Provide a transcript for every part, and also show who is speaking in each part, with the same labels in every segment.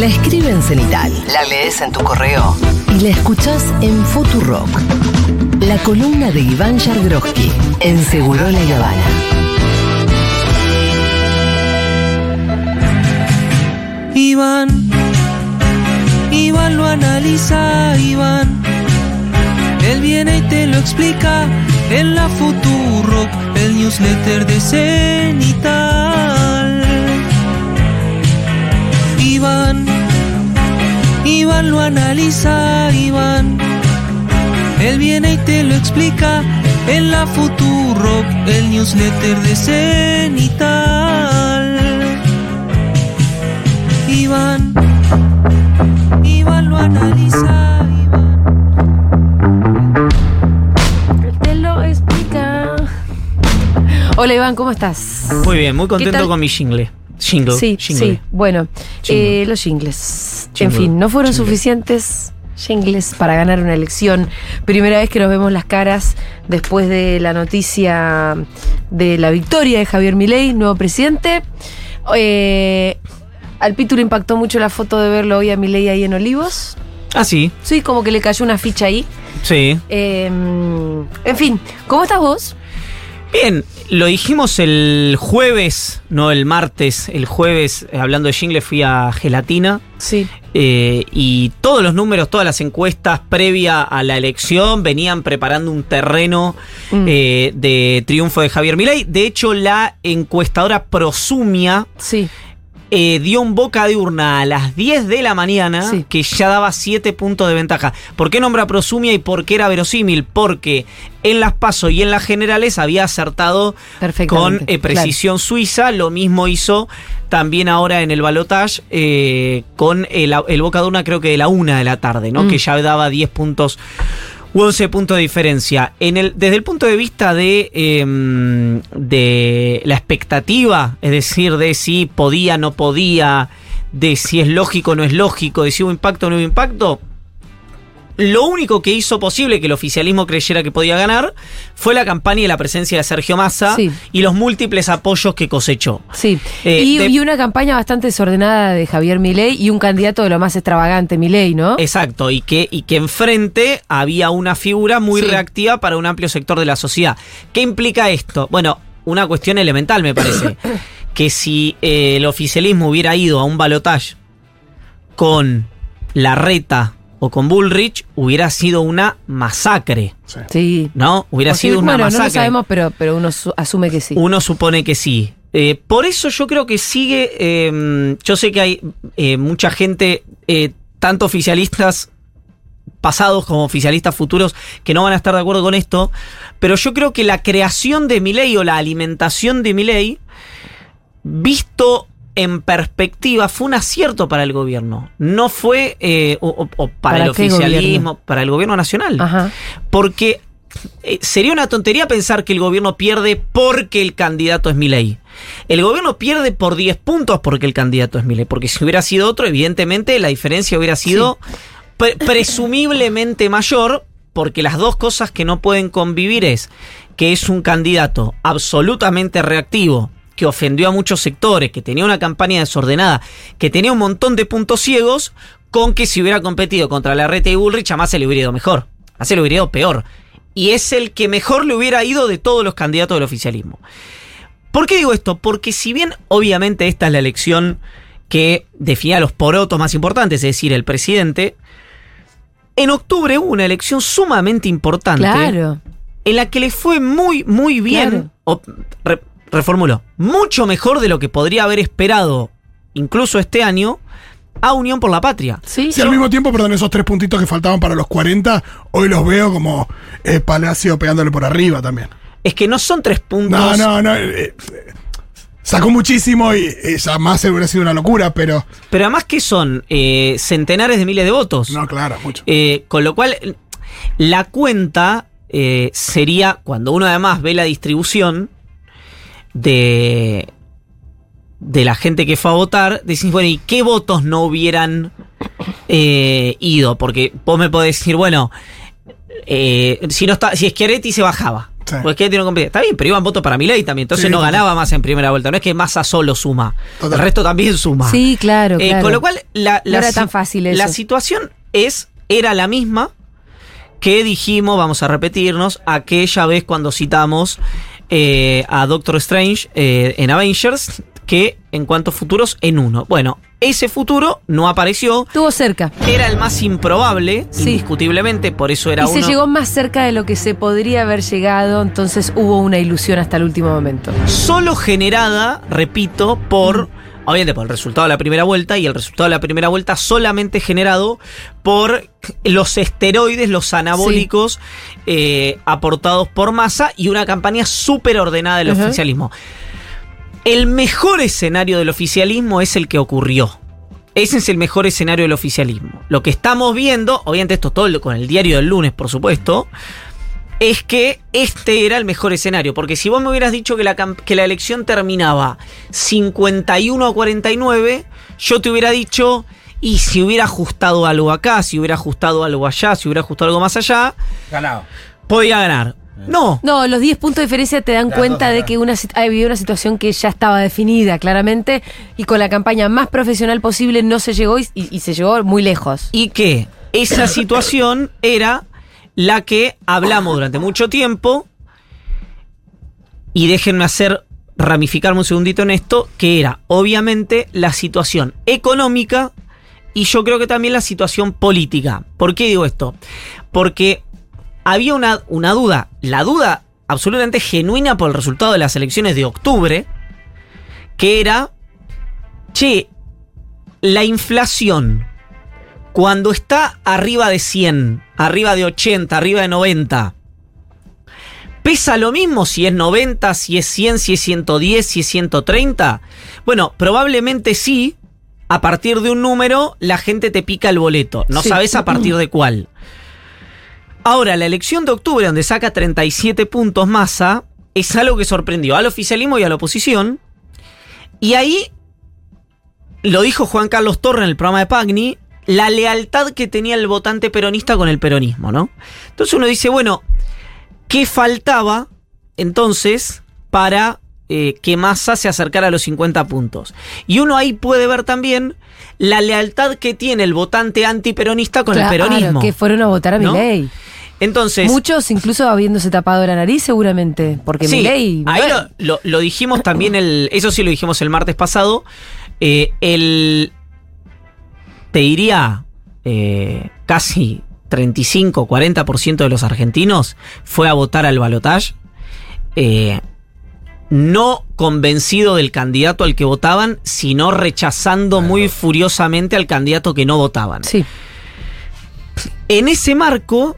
Speaker 1: La escribe en cenital. La lees en tu correo. Y la escuchás en Futurock. La columna de Iván Yargroski en Seguro La Habana.
Speaker 2: Iván, Iván lo analiza, Iván. Él viene y te lo explica en la Futurock, el newsletter de Cenital. Iván, Iván lo analiza, Iván. Él viene y te lo explica en la Futurock, el newsletter de Cenital. Iván, Iván lo analiza, Iván.
Speaker 3: Te lo explica. Hola Iván, ¿cómo estás?
Speaker 4: Muy bien, muy
Speaker 3: ¿Qué
Speaker 4: contento con mi jingle. Jingle.
Speaker 3: Sí,
Speaker 4: jingle.
Speaker 3: sí. Bueno,
Speaker 4: Jingle.
Speaker 3: eh, los jingles. En fin, no fueron suficientes jingles para ganar una elección. Primera vez que nos vemos las caras después de la noticia de la victoria de Javier Milei, nuevo presidente. Eh, al Pitu le impactó mucho la foto de verlo hoy a Milei ahí en Olivos.
Speaker 4: Ah, sí,
Speaker 3: Sí, como que le cayó una ficha ahí.
Speaker 4: sí.
Speaker 3: Eh, en fin, ¿cómo estás vos?
Speaker 4: Bien, lo dijimos el jueves, no el martes. El jueves, eh, hablando de jingle, fui a Gelatina.
Speaker 3: Sí.
Speaker 4: eh, y todos los números, todas las encuestas previa a la elección venían preparando un terreno
Speaker 3: Mm.
Speaker 4: eh, de triunfo de Javier Milei. De hecho, la encuestadora Prosumia
Speaker 3: Sí.
Speaker 4: Eh, dio un boca de urna a las 10 de la mañana
Speaker 3: Sí.
Speaker 4: que ya daba 7 puntos de ventaja. ¿Por qué nombra Prosumia y por qué era verosímil? Porque en las PASO y en las generales había acertado con eh, precisión suiza. Lo mismo hizo también ahora en el balotage eh, con el, el boca de urna creo que de la una de la tarde, ¿no?
Speaker 3: Mm.
Speaker 4: Que ya daba 10 puntos u 11 puntos de diferencia. En el, desde el punto de vista de, em, de la expectativa, es decir, de si podía, no podía, de si es lógico, no es lógico, de si hubo impacto no hubo impacto, lo único que hizo posible que el oficialismo creyera que podía ganar fue la campaña y la presencia de Sergio Massa
Speaker 3: Sí.
Speaker 4: y los múltiples apoyos que cosechó.
Speaker 3: Sí,
Speaker 4: Eh,
Speaker 3: y,
Speaker 4: de-
Speaker 3: y una campaña bastante desordenada de Javier Milei y un candidato de lo más extravagante, Milei, ¿no?
Speaker 4: Exacto, y que, y que enfrente había una figura muy
Speaker 3: Sí.
Speaker 4: reactiva para un amplio sector de la sociedad. ¿Qué implica esto? Bueno, una cuestión elemental me parece. que si eh, el oficialismo hubiera ido a un balotaje con la reta o con Bullrich, hubiera sido una masacre.
Speaker 3: Sí.
Speaker 4: ¿No? Hubiera
Speaker 3: O
Speaker 4: sido una
Speaker 3: bueno, no
Speaker 4: masacre.
Speaker 3: lo sabemos, pero, pero uno su- asume que sí.
Speaker 4: Uno supone que sí. Eh, por eso yo creo que sigue. eh, yo sé que hay eh, mucha gente, eh, tanto oficialistas pasados como oficialistas futuros, que no van a estar de acuerdo con esto. Pero yo creo que la creación de mi ley o la alimentación de mi ley, visto en perspectiva, fue un acierto para el gobierno. No fue eh, o, o- o para,
Speaker 3: ¿Para
Speaker 4: el oficialismo,
Speaker 3: gobierno?
Speaker 4: para el gobierno nacional.
Speaker 3: Ajá.
Speaker 4: Porque eh, sería una tontería pensar que el gobierno pierde porque el candidato es Milei. El gobierno pierde por 10 puntos porque el candidato es Milei. Porque si hubiera sido otro, evidentemente la diferencia hubiera sido pre- presumiblemente mayor. Porque las dos cosas que no pueden convivir es que es un candidato absolutamente reactivo, que ofendió a muchos sectores, que tenía una campaña desordenada, que tenía un montón de puntos ciegos, con que si hubiera competido contra la Reta y Bullrich, más se le hubiera ido mejor. A se le hubiera ido peor. Y es el que mejor le hubiera ido de todos los candidatos del oficialismo. ¿Por qué digo esto? Porque si bien obviamente esta es la elección que definía los porotos más importantes, es decir, el presidente, en octubre hubo una elección sumamente importante
Speaker 3: Claro.
Speaker 4: en la que le fue muy, muy bien,
Speaker 3: Claro.
Speaker 4: o, re- reformulo, mucho mejor de lo que podría haber esperado, incluso este año, a Unión por la Patria.
Speaker 3: Sí.
Speaker 5: Sí, al mismo tiempo, perdón, esos tres puntitos que faltaban para los 40, hoy los veo como eh, Palacio pegándole por arriba también.
Speaker 4: Es que no son tres puntos.
Speaker 5: No, no, no. eh, eh, sacó muchísimo y eh, ya más hubiera sido una locura, pero.
Speaker 4: Pero además que son eh, centenares de miles de votos.
Speaker 5: No, claro, mucho.
Speaker 4: Eh, con lo cual, la cuenta eh, sería, cuando uno además ve la distribución de, de la gente que fue a votar, decís, bueno, ¿y qué votos no hubieran eh, ido? Porque vos me podés decir, bueno, eh, si no está, si Schiaretti se bajaba,
Speaker 5: Sí.
Speaker 4: Porque Schiaretti no competía. Está bien, pero iban votos para Milei también. Entonces
Speaker 5: Sí,
Speaker 4: no ganaba más en primera vuelta. No es que Massa solo suma.
Speaker 5: Total.
Speaker 4: El resto también suma.
Speaker 3: Sí, claro,
Speaker 4: Eh,
Speaker 3: claro.
Speaker 4: con lo cual, la,
Speaker 3: No
Speaker 4: la
Speaker 3: era
Speaker 4: si-
Speaker 3: tan fácil eso.
Speaker 4: La situación es, era la misma que dijimos, vamos a repetirnos, aquella vez cuando citamos eh, a Doctor Strange eh, en Avengers, que en cuanto a futuros, en uno. Bueno, ese futuro no apareció.
Speaker 3: Estuvo cerca.
Speaker 4: Era el más improbable,
Speaker 3: Sí.
Speaker 4: indiscutiblemente, por eso era
Speaker 3: y
Speaker 4: uno.
Speaker 3: se llegó más cerca de lo que se podría haber llegado, entonces hubo una ilusión hasta el último momento.
Speaker 4: solo generada, repito, por. Obviamente por el resultado de la primera vuelta y el resultado de la primera vuelta solamente generado por los esteroides, los anabólicos eh, aportados por masa y una campaña súper ordenada del oficialismo. El mejor escenario del oficialismo es el que ocurrió. Ese es el mejor escenario del oficialismo. Lo que estamos viendo, obviamente esto todo con el diario del lunes, por supuesto, es que este era el mejor escenario. Porque si vos me hubieras dicho que la, que la elección terminaba 51 a 49, yo te hubiera dicho, y si hubiera ajustado algo acá, si hubiera ajustado algo allá, si hubiera ajustado algo más allá,
Speaker 6: Ganado.
Speaker 4: podía ganar. No.
Speaker 3: No, los 10 puntos de diferencia te dan cuenta
Speaker 6: dos,
Speaker 3: de que una, había una situación que ya estaba definida claramente y con la campaña más profesional posible no se llegó y, y- y se llegó muy lejos.
Speaker 4: Y que esa situación era la que hablamos durante mucho tiempo. Y déjenme hacer ramificarme un segundito en esto, que era obviamente la situación económica y yo creo que también la situación política. ¿Por qué digo esto? Porque había una, una duda, la duda absolutamente genuina por el resultado de las elecciones de octubre, que era, che, la inflación, cuando está arriba de 100, arriba de 80, arriba de 90, ¿pesa lo mismo si es 90, si es 100, si es 110, si es 130? Bueno, probablemente sí. A partir de un número, la gente te pica el boleto. No
Speaker 3: Sí.
Speaker 4: sabes a partir de cuál. Ahora, la elección de octubre, donde saca 37 puntos masa, es algo que sorprendió al oficialismo y a la oposición. Y ahí lo dijo Juan Carlos Torre en el programa de Pagni, la lealtad que tenía el votante peronista con el peronismo, ¿no? Entonces uno dice, bueno, ¿qué faltaba entonces para eh, que Massa se acercara a los 50 puntos? Y uno ahí puede ver también la lealtad que tiene el votante antiperonista con
Speaker 3: Claro,
Speaker 4: el peronismo.
Speaker 3: que fueron a votar a
Speaker 4: ¿no?
Speaker 3: Milei.
Speaker 4: Entonces,
Speaker 3: Muchos incluso habiéndose tapado la nariz seguramente, porque
Speaker 4: Sí,
Speaker 3: Milei...
Speaker 4: ahí
Speaker 3: bueno,
Speaker 4: lo, lo- lo dijimos también, el, eso sí lo dijimos el martes pasado. eh, el. Te diría. eh, casi 35-40% de los argentinos fue a votar al balotage. eh, no convencido del candidato al que votaban, sino rechazando muy furiosamente al candidato que no votaban.
Speaker 3: Sí.
Speaker 4: En ese marco,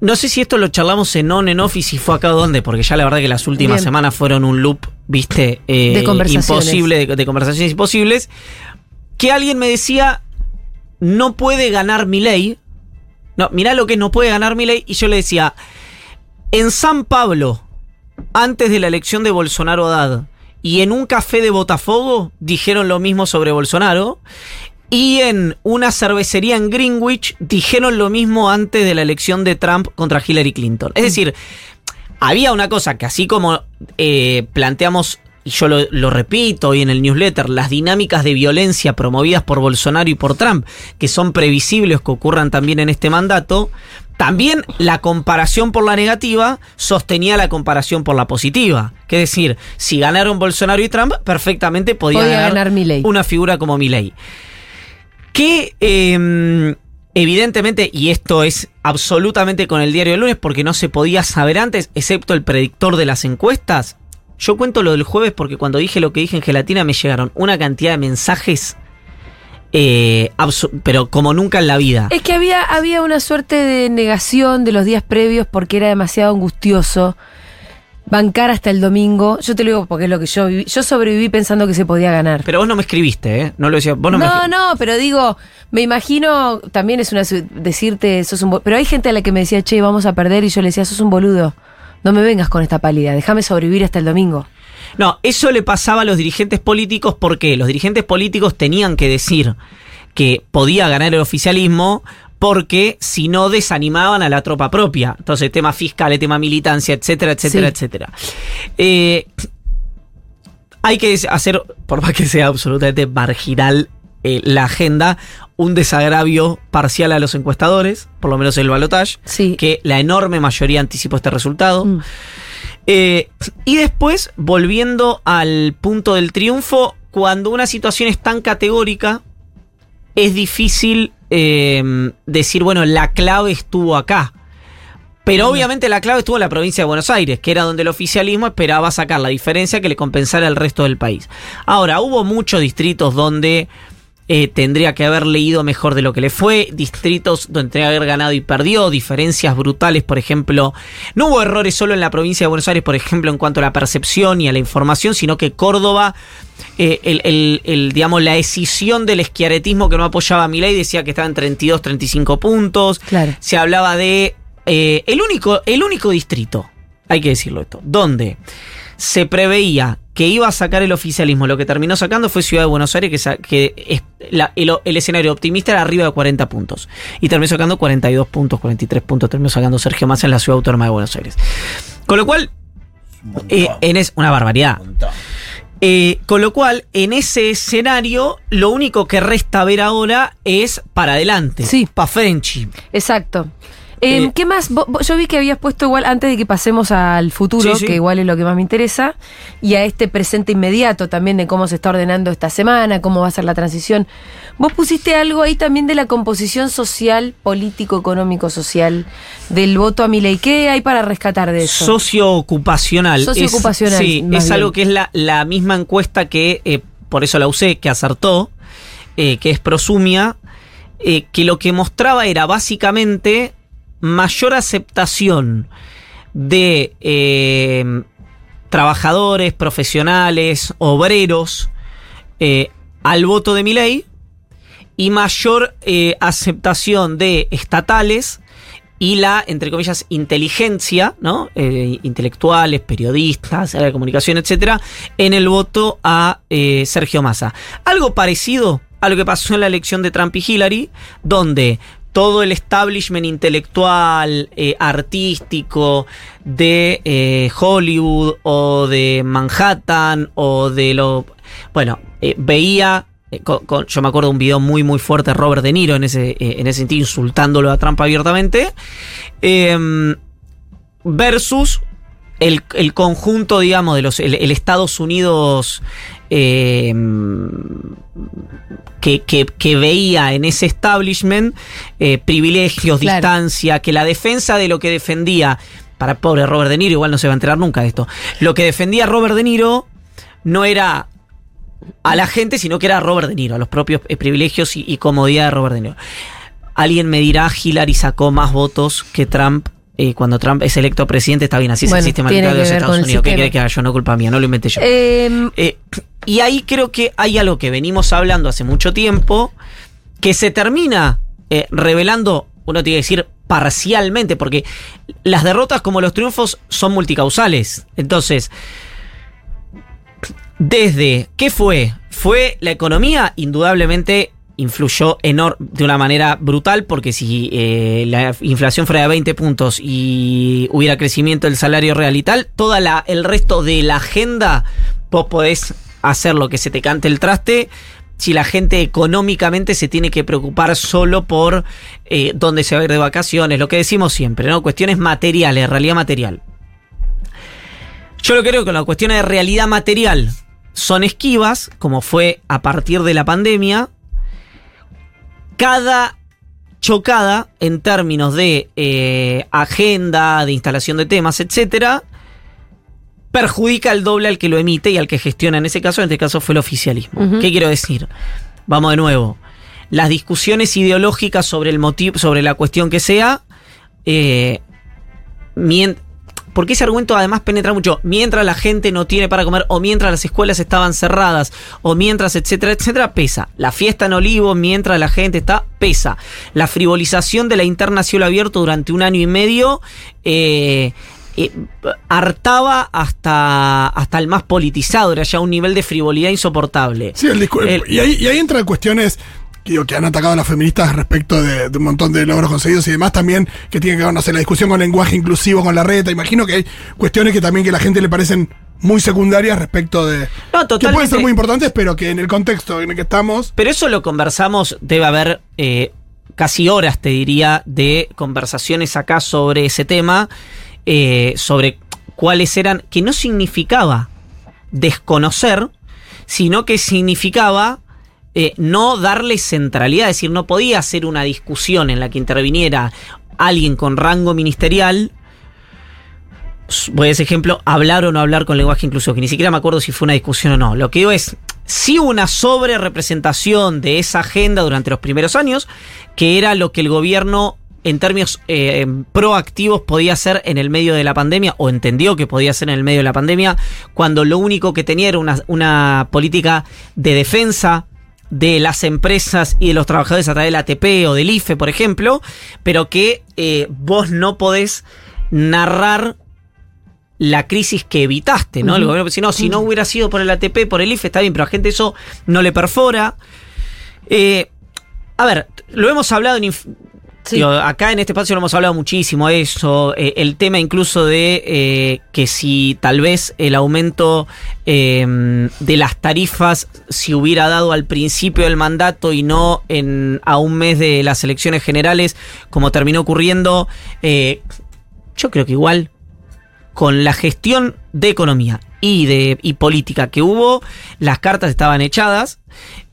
Speaker 4: no sé si esto lo charlamos en on, en off y si fue acá o dónde, porque ya la verdad que las últimas
Speaker 3: Bien.
Speaker 4: semanas fueron un loop, viste, eh,
Speaker 3: De conversaciones.
Speaker 4: imposible, de, de conversaciones imposibles, que alguien me decía, no puede ganar mi ley. No, mirá lo que no puede ganar mi ley. Y yo le decía, en San Pablo, antes de la elección de Bolsonaro Haddad, y en un café de Botafogo, dijeron lo mismo sobre Bolsonaro. Y en una cervecería en Greenwich dijeron lo mismo antes de la elección de Trump contra Hillary Clinton. Es decir, había una cosa que así como eh, planteamos, y yo lo, lo repito hoy en el newsletter, las dinámicas de violencia promovidas por Bolsonaro y por Trump, que son previsibles que ocurran también en este mandato, también la comparación por la negativa sostenía la comparación por la positiva. Que es decir, si ganaron Bolsonaro y Trump, perfectamente podía,
Speaker 3: Podía
Speaker 4: ganar, una figura como Milei. Que eh, evidentemente, y esto es absolutamente con el diario del lunes porque no se podía saber antes, excepto el predictor de las encuestas. Yo cuento lo del jueves porque cuando dije lo que dije en gelatina me llegaron una cantidad de mensajes, eh, pero como nunca en la vida.
Speaker 3: Es que había, había una suerte de negación de los días previos porque era demasiado angustioso bancar hasta el domingo. Yo te lo digo porque es lo que yo viví. Yo sobreviví pensando que se podía ganar.
Speaker 4: Pero vos no me escribiste, ¿eh? No lo decía. Vos no, me
Speaker 3: No,
Speaker 4: escri-
Speaker 3: no, pero digo, me imagino, también es una decirte, sos un pero hay gente a la que me decía, che, vamos a perder, y yo le decía, sos un boludo, no me vengas con esta pálida, déjame sobrevivir hasta el domingo.
Speaker 4: No, eso le pasaba a los dirigentes políticos porque los dirigentes políticos tenían que decir que podía ganar el oficialismo porque si no desanimaban a la tropa propia. Entonces, tema fiscal, tema militancia, etcétera, etcétera,
Speaker 3: Sí.
Speaker 4: etcétera. Eh, hay que hacer, por más que sea absolutamente marginal eh, la agenda, un desagravio parcial a los encuestadores, por lo menos el balotage,
Speaker 3: Sí.
Speaker 4: que la enorme mayoría anticipó este resultado.
Speaker 3: Mm.
Speaker 4: Eh, y después, volviendo al punto del triunfo, cuando una situación es tan categórica, es difícil eh, decir, bueno, la clave estuvo acá. Pero obviamente la clave estuvo en la provincia de Buenos Aires, que era donde el oficialismo esperaba sacar la diferencia que le compensara al resto del país. Ahora, hubo muchos distritos donde eh, tendría que haber leído mejor de lo que le fue, distritos donde tendría que haber ganado y perdió, diferencias brutales, por ejemplo. No hubo errores solo en la provincia de Buenos Aires, por ejemplo, en cuanto a la percepción y a la información, sino que Córdoba, eh, el, el- el, digamos, la decisión del esquiaretismo que no apoyaba a Milei decía que estaba en 32, 35 puntos.
Speaker 3: Claro.
Speaker 4: Se hablaba de eh, el, único, el único distrito, hay que decirlo esto, donde se preveía que iba a sacar el oficialismo, lo que terminó sacando fue Ciudad de Buenos Aires, que, que es- la- el, el escenario optimista era arriba de 40 puntos. Y terminó sacando 42 puntos, 43 puntos, terminó sacando Sergio Massa en la Ciudad Autónoma de Buenos Aires. Con lo cual, eh, en es una barbaridad. Eh, con lo cual, en ese escenario, lo único que resta ver ahora es para adelante.
Speaker 3: Sí.
Speaker 4: Pa' Frenchy.
Speaker 3: Exacto. Eh,
Speaker 4: Eh,
Speaker 3: ¿Qué más? Yo vi que habías puesto igual, antes de que pasemos al futuro,
Speaker 4: Sí, sí.
Speaker 3: que igual es lo que más me interesa, y a este presente inmediato también de cómo se está ordenando esta semana, cómo va a ser la transición. Vos pusiste algo ahí también de la composición social, político, económico, social, del voto a Milei. ¿Qué hay para rescatar de eso?
Speaker 4: Socioocupacional.
Speaker 3: Socioocupacional,
Speaker 4: sí, es algo que es la, la misma encuesta que, eh, por eso la usé, que acertó, eh, que es Prosumia, que lo que mostraba era básicamente mayor aceptación de eh, trabajadores, profesionales, obreros eh, al voto de Milei y mayor eh, aceptación de estatales y la, entre comillas, inteligencia, ¿no? Intelectuales, periodistas, área de comunicación, etcétera, en el voto a Sergio Massa. Algo parecido a lo que pasó en la elección de Trump y Hillary, donde todo el establishment intelectual, eh, artístico de eh, Hollywood o de Manhattan o de lo... Bueno, eh, veía con- yo me acuerdo de un video muy muy fuerte de Robert De Niro en ese, en ese sentido, insultándolo a Trump abiertamente. em, versus el, el conjunto, digamos, de los. el, el Estados Unidos. em, que, que- que veía en ese establishment eh, privilegios,
Speaker 3: Claro.
Speaker 4: distancia, que la defensa de lo que defendía, para pobre Robert De Niro, igual no se va a enterar nunca de esto, lo que defendía Robert De Niro no era a la gente, sino que era a Robert De Niro, a los propios eh, privilegios y, y comodidad de Robert De Niro. Alguien me dirá, Hillary sacó más votos que Trump. Eh, cuando Trump es electo presidente, está bien, así es el sistema electoral de los Estados Unidos. ¿Qué quiere que haga yo? No culpa mía, no lo inventé yo.
Speaker 3: Eh,
Speaker 4: Eh, y ahí creo que hay algo que venimos hablando hace mucho tiempo, que se termina eh, revelando, uno tiene que decir parcialmente, porque las derrotas como los triunfos son multicausales. Entonces, desde, ¿qué fue? Fue la economía, indudablemente influyó de una manera brutal porque si eh, la inflación fuera de 20 puntos y hubiera crecimiento del salario real y tal, toda la, el resto de la agenda vos podés hacer lo que se te cante el traste si la gente económicamente se tiene que preocupar solo por eh, dónde se va a ir de vacaciones, lo que decimos siempre, ¿no? Cuestiones materiales, realidad material. Yo lo creo que las cuestiones de realidad material son esquivas, como fue a partir de la pandemia. Cada chocada en términos de eh, agenda, de instalación de temas, etcétera, perjudica el doble al que lo emite y al que gestiona. En ese caso, en este caso fue el oficialismo. ¿Qué quiero decir? Vamos de nuevo. Las discusiones ideológicas sobre el motivo, sobre la cuestión que sea, eh, porque ese argumento además penetra mucho. Mientras la gente no tiene para comer, o mientras las escuelas estaban cerradas, o mientras, etcétera, etcétera, pesa. La fiesta en Olivo, mientras la gente está, pesa. La frivolización de la interna cielo abierto durante un año y medio, eh, eh, hartaba hasta, hasta el más politizado. Era ya un nivel de frivolidad insoportable.
Speaker 5: Sí, el
Speaker 4: El-
Speaker 5: y, ahí, y ahí entran cuestiones digo, que han atacado a las feministas respecto de, de un montón de logros conseguidos y demás también, que tienen que ver, no sé, la discusión con lenguaje inclusivo, con la reta. Imagino que hay cuestiones que también que a la gente le parecen muy secundarias respecto de...
Speaker 4: No,
Speaker 5: Que
Speaker 4: totalmente.
Speaker 5: pueden ser muy importantes, pero que en el contexto en el que estamos...
Speaker 4: Pero eso lo conversamos, debe haber eh, casi horas, te diría, de conversaciones acá sobre ese tema, eh, sobre cuáles eran, que no significaba desconocer, sino que significaba eh, no darle centralidad, es decir, no podía ser una discusión en la que interviniera alguien con rango ministerial voy a ese ejemplo, hablar o no hablar con lenguaje inclusivo, que ni siquiera me acuerdo si fue una discusión o no. Lo que digo es, sí una sobre representación de esa agenda durante los primeros años, que era lo que el gobierno en términos eh, proactivos podía hacer en el medio de la pandemia, o entendió que podía hacer en el medio de la pandemia, cuando lo único que tenía era una, una política de defensa de las empresas y de los trabajadores a través del ATP o del IFE, por ejemplo, pero que eh, vos no podés narrar la crisis que evitaste, ¿no? El gobierno, si no, si no hubiera sido por el ATP, por el IFE, está bien, pero a la gente eso no le perfora. Eh, a ver, lo hemos hablado en Acá en este espacio lo hemos hablado muchísimo eso, eh, el tema incluso de eh, que si tal vez el aumento eh, de las tarifas se hubiera dado al principio del mandato y no en, a un mes de las elecciones generales, como terminó ocurriendo, eh, yo creo que igual con la gestión de economía y de y política que hubo, las cartas estaban echadas,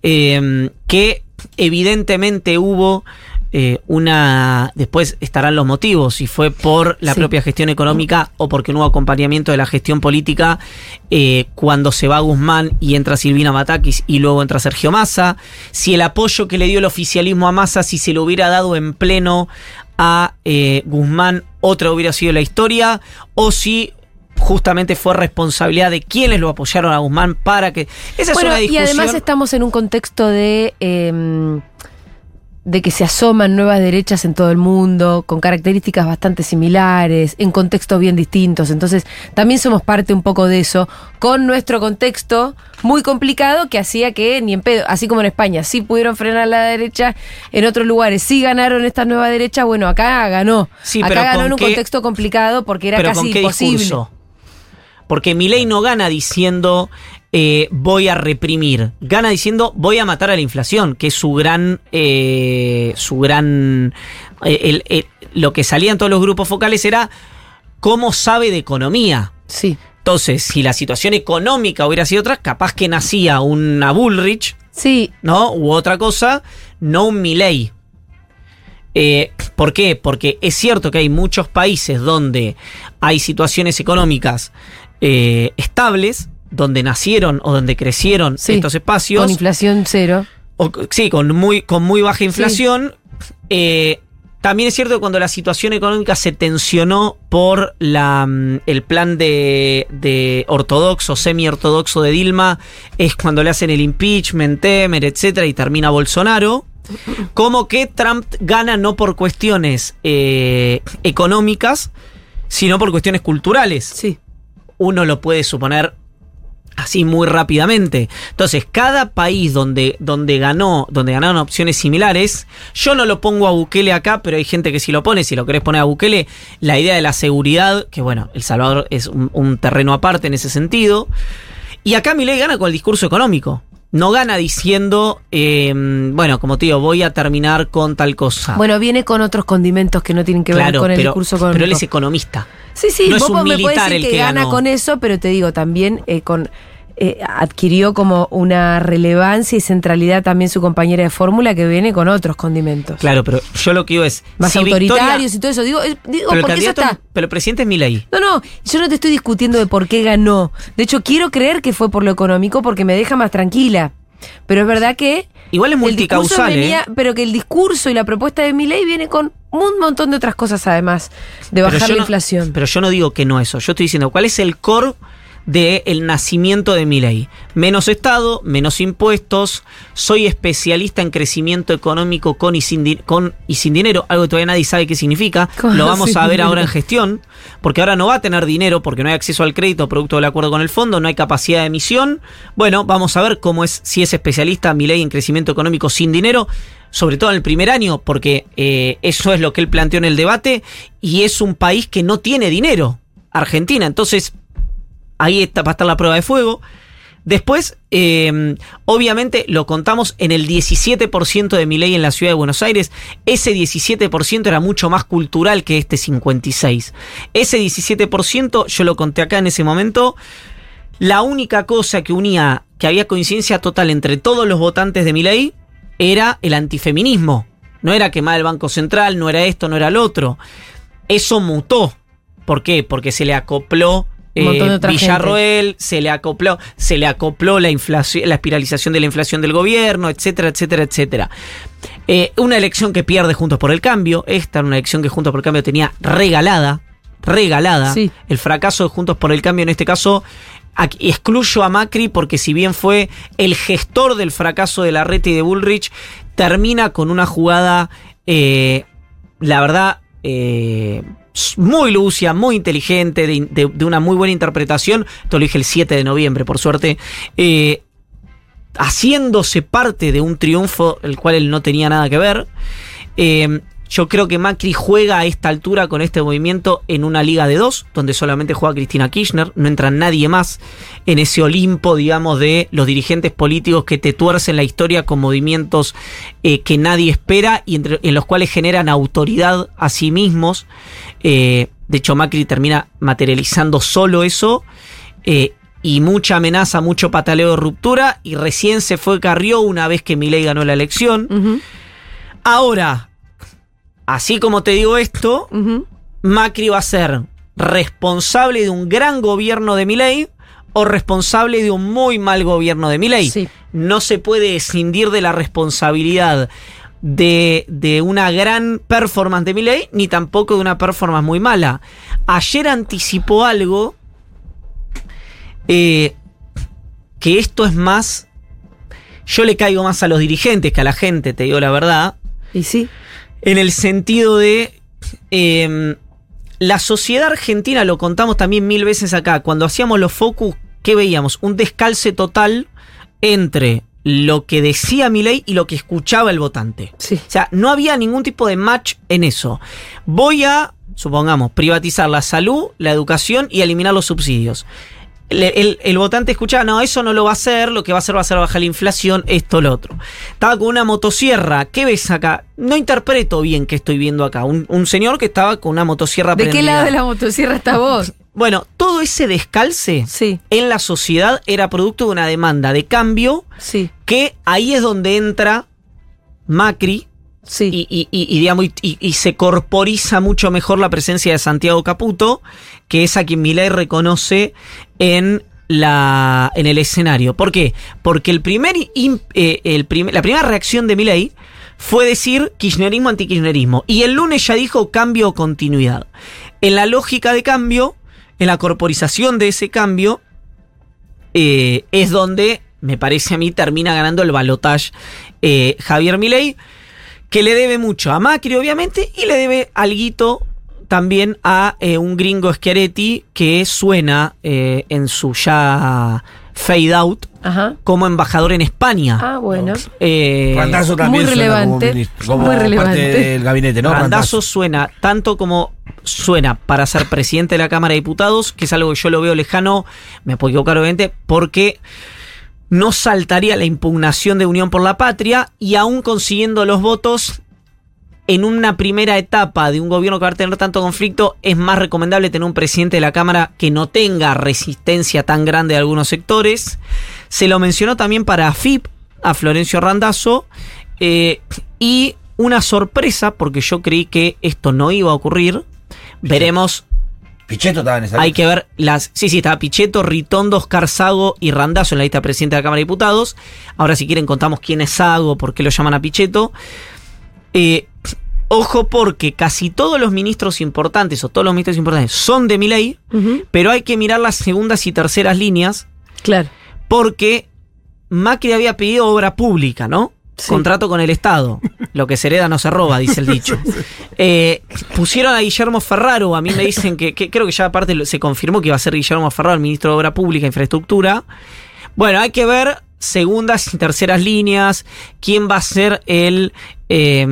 Speaker 4: eh, que evidentemente hubo eh, una... Después estarán los motivos, si fue por la
Speaker 3: Sí.
Speaker 4: propia gestión económica o porque no hubo acompañamiento de la gestión política eh, cuando se va Guzmán y entra Silvina Matakis y luego entra Sergio Massa, si el apoyo que le dio el oficialismo a Massa, si se lo hubiera dado en pleno a eh, Guzmán, otra hubiera sido la historia, o si justamente fue responsabilidad de quienes lo apoyaron a Guzmán para que... Esa
Speaker 3: Bueno,
Speaker 4: es una
Speaker 3: y
Speaker 4: discusión...
Speaker 3: además estamos en un contexto de, eh, de que se asoman nuevas derechas en todo el mundo, con características bastante similares, en contextos bien distintos. Entonces, también somos parte un poco de eso, con nuestro contexto muy complicado que hacía que ni en pedo, así como en España, sí pudieron frenar la derecha, en otros lugares sí ganaron esta nueva derecha, bueno, acá ganó.
Speaker 4: Sí,
Speaker 3: acá
Speaker 4: pero
Speaker 3: ganó
Speaker 4: ¿con
Speaker 3: en un
Speaker 4: qué-
Speaker 3: contexto complicado porque era
Speaker 4: pero
Speaker 3: casi
Speaker 4: ¿con qué
Speaker 3: imposible.
Speaker 4: discurso? Porque Milei no gana diciendo eh, voy a reprimir, gana diciendo voy a matar a la inflación, que es su gran, eh, su gran, eh, el- el- lo que salía en todos los grupos focales era cómo sabe de economía.
Speaker 3: Sí,
Speaker 4: Entonces, si la situación económica hubiera sido otra, capaz que nacía una Bullrich,
Speaker 3: sí,
Speaker 4: ¿no? U otra cosa, no un Milley. Eh, ¿Por qué? Porque es cierto que hay muchos países donde hay situaciones económicas eh, estables, donde nacieron o donde crecieron
Speaker 3: Sí,
Speaker 4: estos espacios.
Speaker 3: con inflación cero.
Speaker 4: O- sí, con muy, con muy baja inflación. Eh, también es cierto que cuando la situación económica se tensionó por la, mm, el plan de, de ortodoxo, semi-ortodoxo de Dilma, es cuando le hacen el impeachment, Temer, etcétera, y termina Bolsonaro. Como que Trump gana no por cuestiones eh, económicas, sino por cuestiones culturales
Speaker 3: Sí.
Speaker 4: uno lo puede suponer así muy rápidamente. Entonces, cada país donde, donde ganó, donde ganaron opciones similares, yo no lo pongo a Bukele acá, pero hay gente que sí lo pone, si lo querés poner a Bukele, la idea de la seguridad, que bueno, El Salvador es un, un terreno aparte en ese sentido. Y acá Milei gana con el discurso económico. No gana diciendo, eh, bueno, como te digo, voy a terminar con tal cosa.
Speaker 3: Bueno, viene con otros condimentos que no tienen que ver con el
Speaker 4: pero,
Speaker 3: discurso
Speaker 4: pero él
Speaker 3: económico.
Speaker 4: es economista.
Speaker 3: Sí, sí,
Speaker 4: no es un
Speaker 3: me podés
Speaker 4: militar
Speaker 3: decir
Speaker 4: el
Speaker 3: que,
Speaker 4: que
Speaker 3: gana
Speaker 4: ganó.
Speaker 3: con eso, pero te digo, también eh, con eh, adquirió como una relevancia y centralidad también su compañera de fórmula que viene con otros condimentos.
Speaker 4: Claro, pero yo lo que digo es.
Speaker 3: Más
Speaker 4: si
Speaker 3: autoritarios
Speaker 4: Victoria-
Speaker 3: y todo eso. Digo, digo
Speaker 4: pero el
Speaker 3: porque eso está.
Speaker 4: pero el presidente es Milei.
Speaker 3: No, no, yo no te estoy discutiendo de por qué ganó. De hecho, quiero creer que fue por lo económico porque me deja más tranquila. Pero es verdad que
Speaker 4: Igual es multicausal,
Speaker 3: venía,
Speaker 4: ¿eh?
Speaker 3: pero que el discurso y la propuesta de mi ley viene con un montón de otras cosas además de bajar la
Speaker 4: no-
Speaker 3: inflación.
Speaker 4: Pero yo no digo que no eso. Yo estoy diciendo cuál es el core del nacimiento de mi ley. Menos Estado, menos impuestos, soy especialista en crecimiento económico con y sin, con y sin dinero, algo que todavía nadie sabe qué significa. Lo vamos a ver ahora en gestión, porque ahora no va a tener dinero porque no hay acceso al crédito producto del acuerdo con el fondo, no hay capacidad de emisión. Bueno, vamos a ver cómo es, si es especialista mi ley en crecimiento económico sin dinero sobre todo en el primer año, porque eh, eso es lo que él planteó en el debate, y es un país que no tiene dinero, Argentina. Entonces, ahí está, va a estar la prueba de fuego. Después, eh, obviamente, lo contamos en el 17% de mi ley en la ciudad de Buenos Aires. Ese 17% era mucho más cultural que este 56%. Ese 17%, yo lo conté acá en ese momento, la única cosa que unía, que había coincidencia total entre todos los votantes de mi ley, era el antifeminismo. No era quemar el Banco Central, no era esto, no era lo otro. Eso mutó. ¿Por qué? Porque se le acopló eh, Villarroel, se le acopló, se le acopló la inflación, la espiralización de la inflación del gobierno, etcétera, etcétera, etcétera. Eh, una elección que pierde Juntos por el Cambio. Esta era una elección que Juntos por el Cambio tenía regalada. Regalada. El fracaso de Juntos por el Cambio en este caso excluyo a Macri porque si bien fue el gestor del fracaso de la Larreta y de Bullrich, termina con una jugada, eh, la verdad, eh, muy lucia, muy inteligente, de, una muy buena interpretación. Esto lo dije el 7 de noviembre, por suerte. Eh, haciéndose parte de un triunfo el cual él no tenía nada que ver. Yo creo que Macri juega a esta altura con este movimiento en una liga de dos, donde solamente juega Cristina Kirchner, no entra nadie más en ese Olimpo, digamos, de los dirigentes políticos que te tuercen la historia con movimientos eh, que nadie espera y en los cuales generan autoridad a sí mismos. Eh, de hecho, Macri termina materializando solo eso. Eh, y mucha amenaza, mucho pataleo de ruptura, y recién se fue Carrió una vez que Milei ganó la elección. Ahora, así como te digo esto, Macri va a ser responsable de un gran gobierno de Milei o responsable de un muy mal gobierno de Milei. No se puede escindir de la responsabilidad de, una gran performance de Milei, ni tampoco de una performance muy mala. Ayer anticipó algo eh, que esto es más... Yo le caigo más a los dirigentes que a la gente, te digo la verdad.
Speaker 3: Y sí
Speaker 4: en el sentido de... Em, la sociedad argentina, lo contamos también mil veces acá, cuando hacíamos los focus, ¿qué veíamos? Un descalce total entre lo que decía mi ley y lo que escuchaba el votante.
Speaker 3: Sí.
Speaker 4: O sea, no había ningún tipo de match en eso. Voy a, supongamos, privatizar la salud, la educación y eliminar los subsidios el, votante escuchaba, no, eso no lo va a hacer, lo que va a hacer va a ser bajar la inflación, esto, lo otro. Estaba con una motosierra, ¿qué ves acá? No interpreto bien qué estoy viendo acá. Un, señor que estaba con una motosierra
Speaker 3: ¿De qué lado de la motosierra está vos?
Speaker 4: Bueno, todo ese descalce en la sociedad era producto de una demanda de cambio,
Speaker 3: sí.
Speaker 4: que ahí es donde entra Macri,
Speaker 3: Sí.
Speaker 4: Y, y, y, se corporiza mucho mejor la presencia de Santiago Caputo, que es a quien Milei reconoce en la, en el escenario. ¿Por qué? Porque el primer, eh, el la primera reacción de Milei fue decir kirchnerismo antikirchnerismo. Y el lunes ya dijo cambio o continuidad. En la lógica de cambio, en la corporización de ese cambio, eh, es donde, me parece a mí, termina ganando el balotage eh, Javier Milei que le debe mucho a Macri, obviamente, y le debe algo también a eh, un gringo Schiaretti que suena eh, en su ya fade out como embajador en España.
Speaker 3: Ah, bueno.
Speaker 4: Eh,
Speaker 3: también muy relevante,
Speaker 6: como, muy relevante. parte del gabinete, ¿no?
Speaker 4: Randazo suena tanto como suena para ser presidente de la Cámara de Diputados, que es algo que yo lo veo lejano, me puedo equivocar obviamente, porque no saltaría la impugnación de Unión por la Patria y aún consiguiendo los votos en una primera etapa de un gobierno que va a tener tanto conflicto, es más recomendable tener un presidente de la Cámara que no tenga resistencia tan grande de algunos sectores. Se lo mencionó también para AFIP, a Florencio Randazzo, eh, y una sorpresa, porque yo creí que esto no iba a ocurrir. Veremos
Speaker 6: Pichetto estaba en esa
Speaker 4: Hay que ver las. Sí, sí, estaba Pichetto, Ritondo, Oscar Sago y Randazo en la lista presidente de la Cámara de Diputados. Ahora, si quieren, contamos quién es Sago, por qué lo llaman a Pichetto. Eh, Ojo porque casi todos los ministros importantes o todos los ministros importantes son de Milei,
Speaker 3: Ujú.
Speaker 4: pero hay que mirar las segundas y terceras líneas
Speaker 3: Claro.
Speaker 4: porque Macri había pedido obra pública, ¿no?
Speaker 3: Sí.
Speaker 4: Contrato con el Estado. Lo que se hereda no se roba, dice el dicho. Eh, pusieron a Guillermo Ferraro, a mí me dicen que, que creo que ya aparte se confirmó que iba a ser Guillermo Ferraro el ministro de Obra Pública e Infraestructura. Bueno, hay que ver segundas y terceras líneas, quién va a ser el... eh,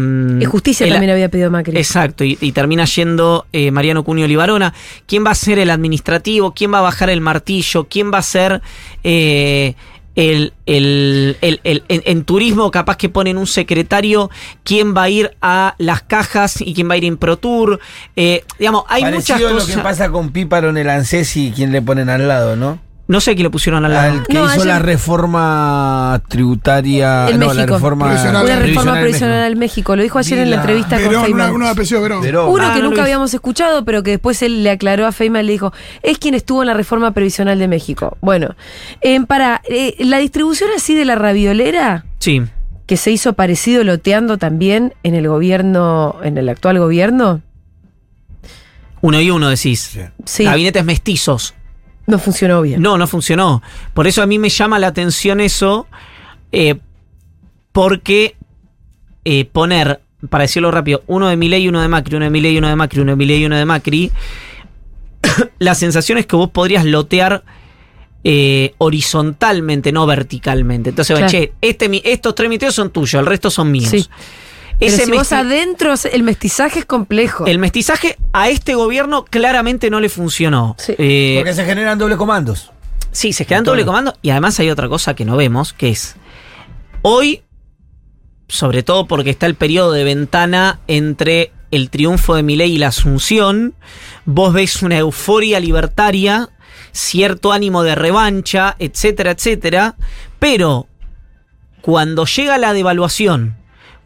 Speaker 3: justicia
Speaker 4: el-
Speaker 3: también había pedido Macri.
Speaker 4: Exacto, y, y termina yendo eh, Mariano Cunio Libarona. ¿Quién va a ser el administrativo? ¿Quién va a bajar el martillo? ¿Quién va a ser eh, el, el- el- el- en, en turismo? Capaz que ponen un secretario. ¿Quién va a ir a las cajas y quién va a ir en ProTour? Eh, digamos, hay
Speaker 6: Parecido
Speaker 4: muchas
Speaker 6: a lo
Speaker 4: cosas.
Speaker 6: que pasa con Píparo en el ANSES y quien le ponen al lado, ¿no?
Speaker 4: No sé quién le pusieron al lado.
Speaker 6: Al que
Speaker 3: No,
Speaker 6: hizo
Speaker 3: ayer-
Speaker 6: la reforma tributaria.
Speaker 3: En
Speaker 6: no, la
Speaker 3: México.
Speaker 6: reforma
Speaker 5: Provisional.
Speaker 3: Una reforma
Speaker 6: en
Speaker 3: provisional
Speaker 6: México.
Speaker 3: al México. Lo dijo ayer en la entrevista con
Speaker 5: Verón, una,
Speaker 3: Feynman.
Speaker 5: uno de apellido Verón.
Speaker 6: Verón.
Speaker 3: Uno
Speaker 4: Ah,
Speaker 3: que
Speaker 4: no
Speaker 3: nunca habíamos escuchado, pero que después él le aclaró a Feynman, le dijo, es quien estuvo en la reforma previsional de México. Bueno, eh, para eh, la distribución así de la raviolera,
Speaker 4: Sí.
Speaker 3: que se hizo parecido loteando también en el gobierno, en el actual gobierno,
Speaker 4: Uno y uno decís.
Speaker 3: sí,
Speaker 4: Gabinetes mestizos.
Speaker 3: No funcionó bien.
Speaker 4: No, no funcionó. Por eso a mí me llama la atención eso, eh, porque eh, poner, para decirlo rápido, uno de Milei y uno de Macri, uno de Milei y uno de Macri, uno de Milei y uno de Macri, la sensación es que vos podrías lotear eh, horizontalmente, no verticalmente. Entonces,
Speaker 3: Claro.
Speaker 4: che, este, estos tres miteos son tuyos, el resto son míos.
Speaker 3: Sí. Pero
Speaker 4: Ese
Speaker 3: si vos adentro, el mestizaje es complejo.
Speaker 4: el mestizaje a este gobierno claramente no le funcionó.
Speaker 3: Sí.
Speaker 4: Eh,
Speaker 6: Porque se generan doble comandos.
Speaker 4: Sí, se
Speaker 6: Todo.
Speaker 4: doble comando. Y además hay otra cosa que no vemos, que es hoy, sobre todo porque está el periodo de ventana entre el triunfo de Milei y la Asunción, vos ves una euforia libertaria, cierto ánimo de revancha, etcétera, etcétera. Pero cuando llega la devaluación,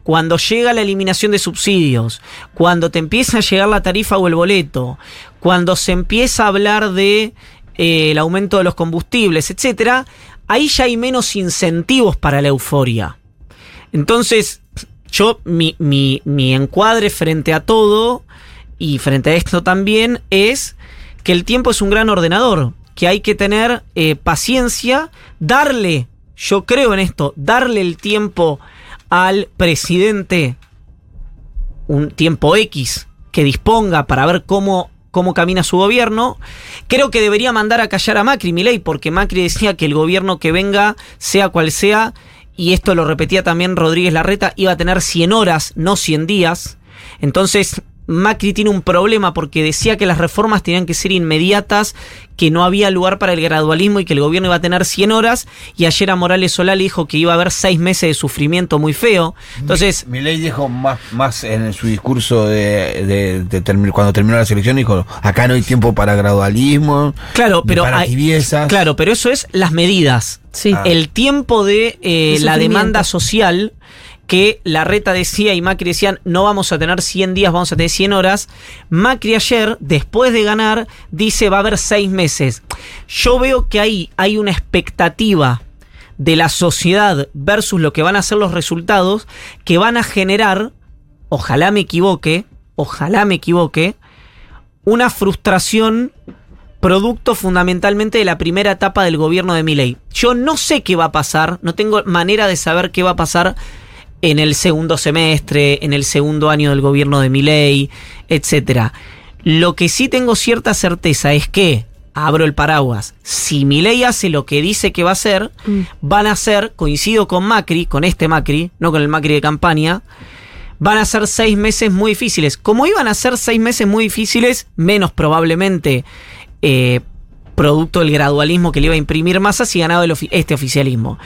Speaker 4: cuando llega la eliminación de subsidios, cuando te empieza a llegar la tarifa o el boleto, cuando se empieza a hablar de eh, el aumento de los combustibles, etcétera, ahí ya hay menos incentivos para la euforia. Entonces, yo, mi, mi- mi encuadre frente a todo y frente a esto también es que el tiempo es un gran ordenador, que hay que tener eh, paciencia, darle, yo creo en esto, darle el tiempo al presidente un tiempo X que disponga para ver cómo, cómo camina su gobierno. Creo que debería mandar a callar a Macri, Milei, porque Macri decía que el gobierno que venga, sea cual sea, y esto lo repetía también Rodríguez Larreta, iba a tener 100 horas, no 100 días. Entonces, Macri tiene un problema porque decía que las reformas tenían que ser inmediatas, que no había lugar para el gradualismo y que el gobierno iba a tener 100 horas. Y ayer a Morales Solá le dijo que iba a haber seis meses de sufrimiento muy feo. Entonces,
Speaker 6: Milei dijo más, más en su discurso de, de- cuando terminó la selección, dijo, acá no hay tiempo para gradualismo,
Speaker 4: Claro,
Speaker 6: ni
Speaker 4: pero
Speaker 6: para
Speaker 4: hay-
Speaker 6: tibiezas.
Speaker 4: Claro, pero eso es las medidas.
Speaker 3: Sí.
Speaker 6: Ah.
Speaker 4: El tiempo de eh,
Speaker 3: El
Speaker 4: la demanda social que la reta decía y Macri decían no vamos a tener 100 días, vamos a tener 100 horas. Macri ayer, después de ganar, dice va a haber 6 meses. Yo veo que ahí hay una expectativa de la sociedad versus lo que van a ser los resultados que van a generar, ojalá me equivoque, ojalá me equivoque, una frustración producto fundamentalmente de la primera etapa del gobierno de Milei. Yo no sé qué va a pasar, no tengo manera de saber qué va a pasar en el segundo semestre, en el segundo año del gobierno de Milei, etcétera. Lo que sí tengo cierta certeza es que abro el paraguas. Si Milei hace lo que dice que va a hacer,
Speaker 3: Mm.
Speaker 4: van a ser, coincido con Macri, con este Macri, no con el Macri de campaña, van a ser seis meses muy difíciles. Como iban a ser seis meses muy difíciles, menos probablemente eh, producto del gradualismo que le iba a imprimir Massa si ganaba el ofi- este oficialismo.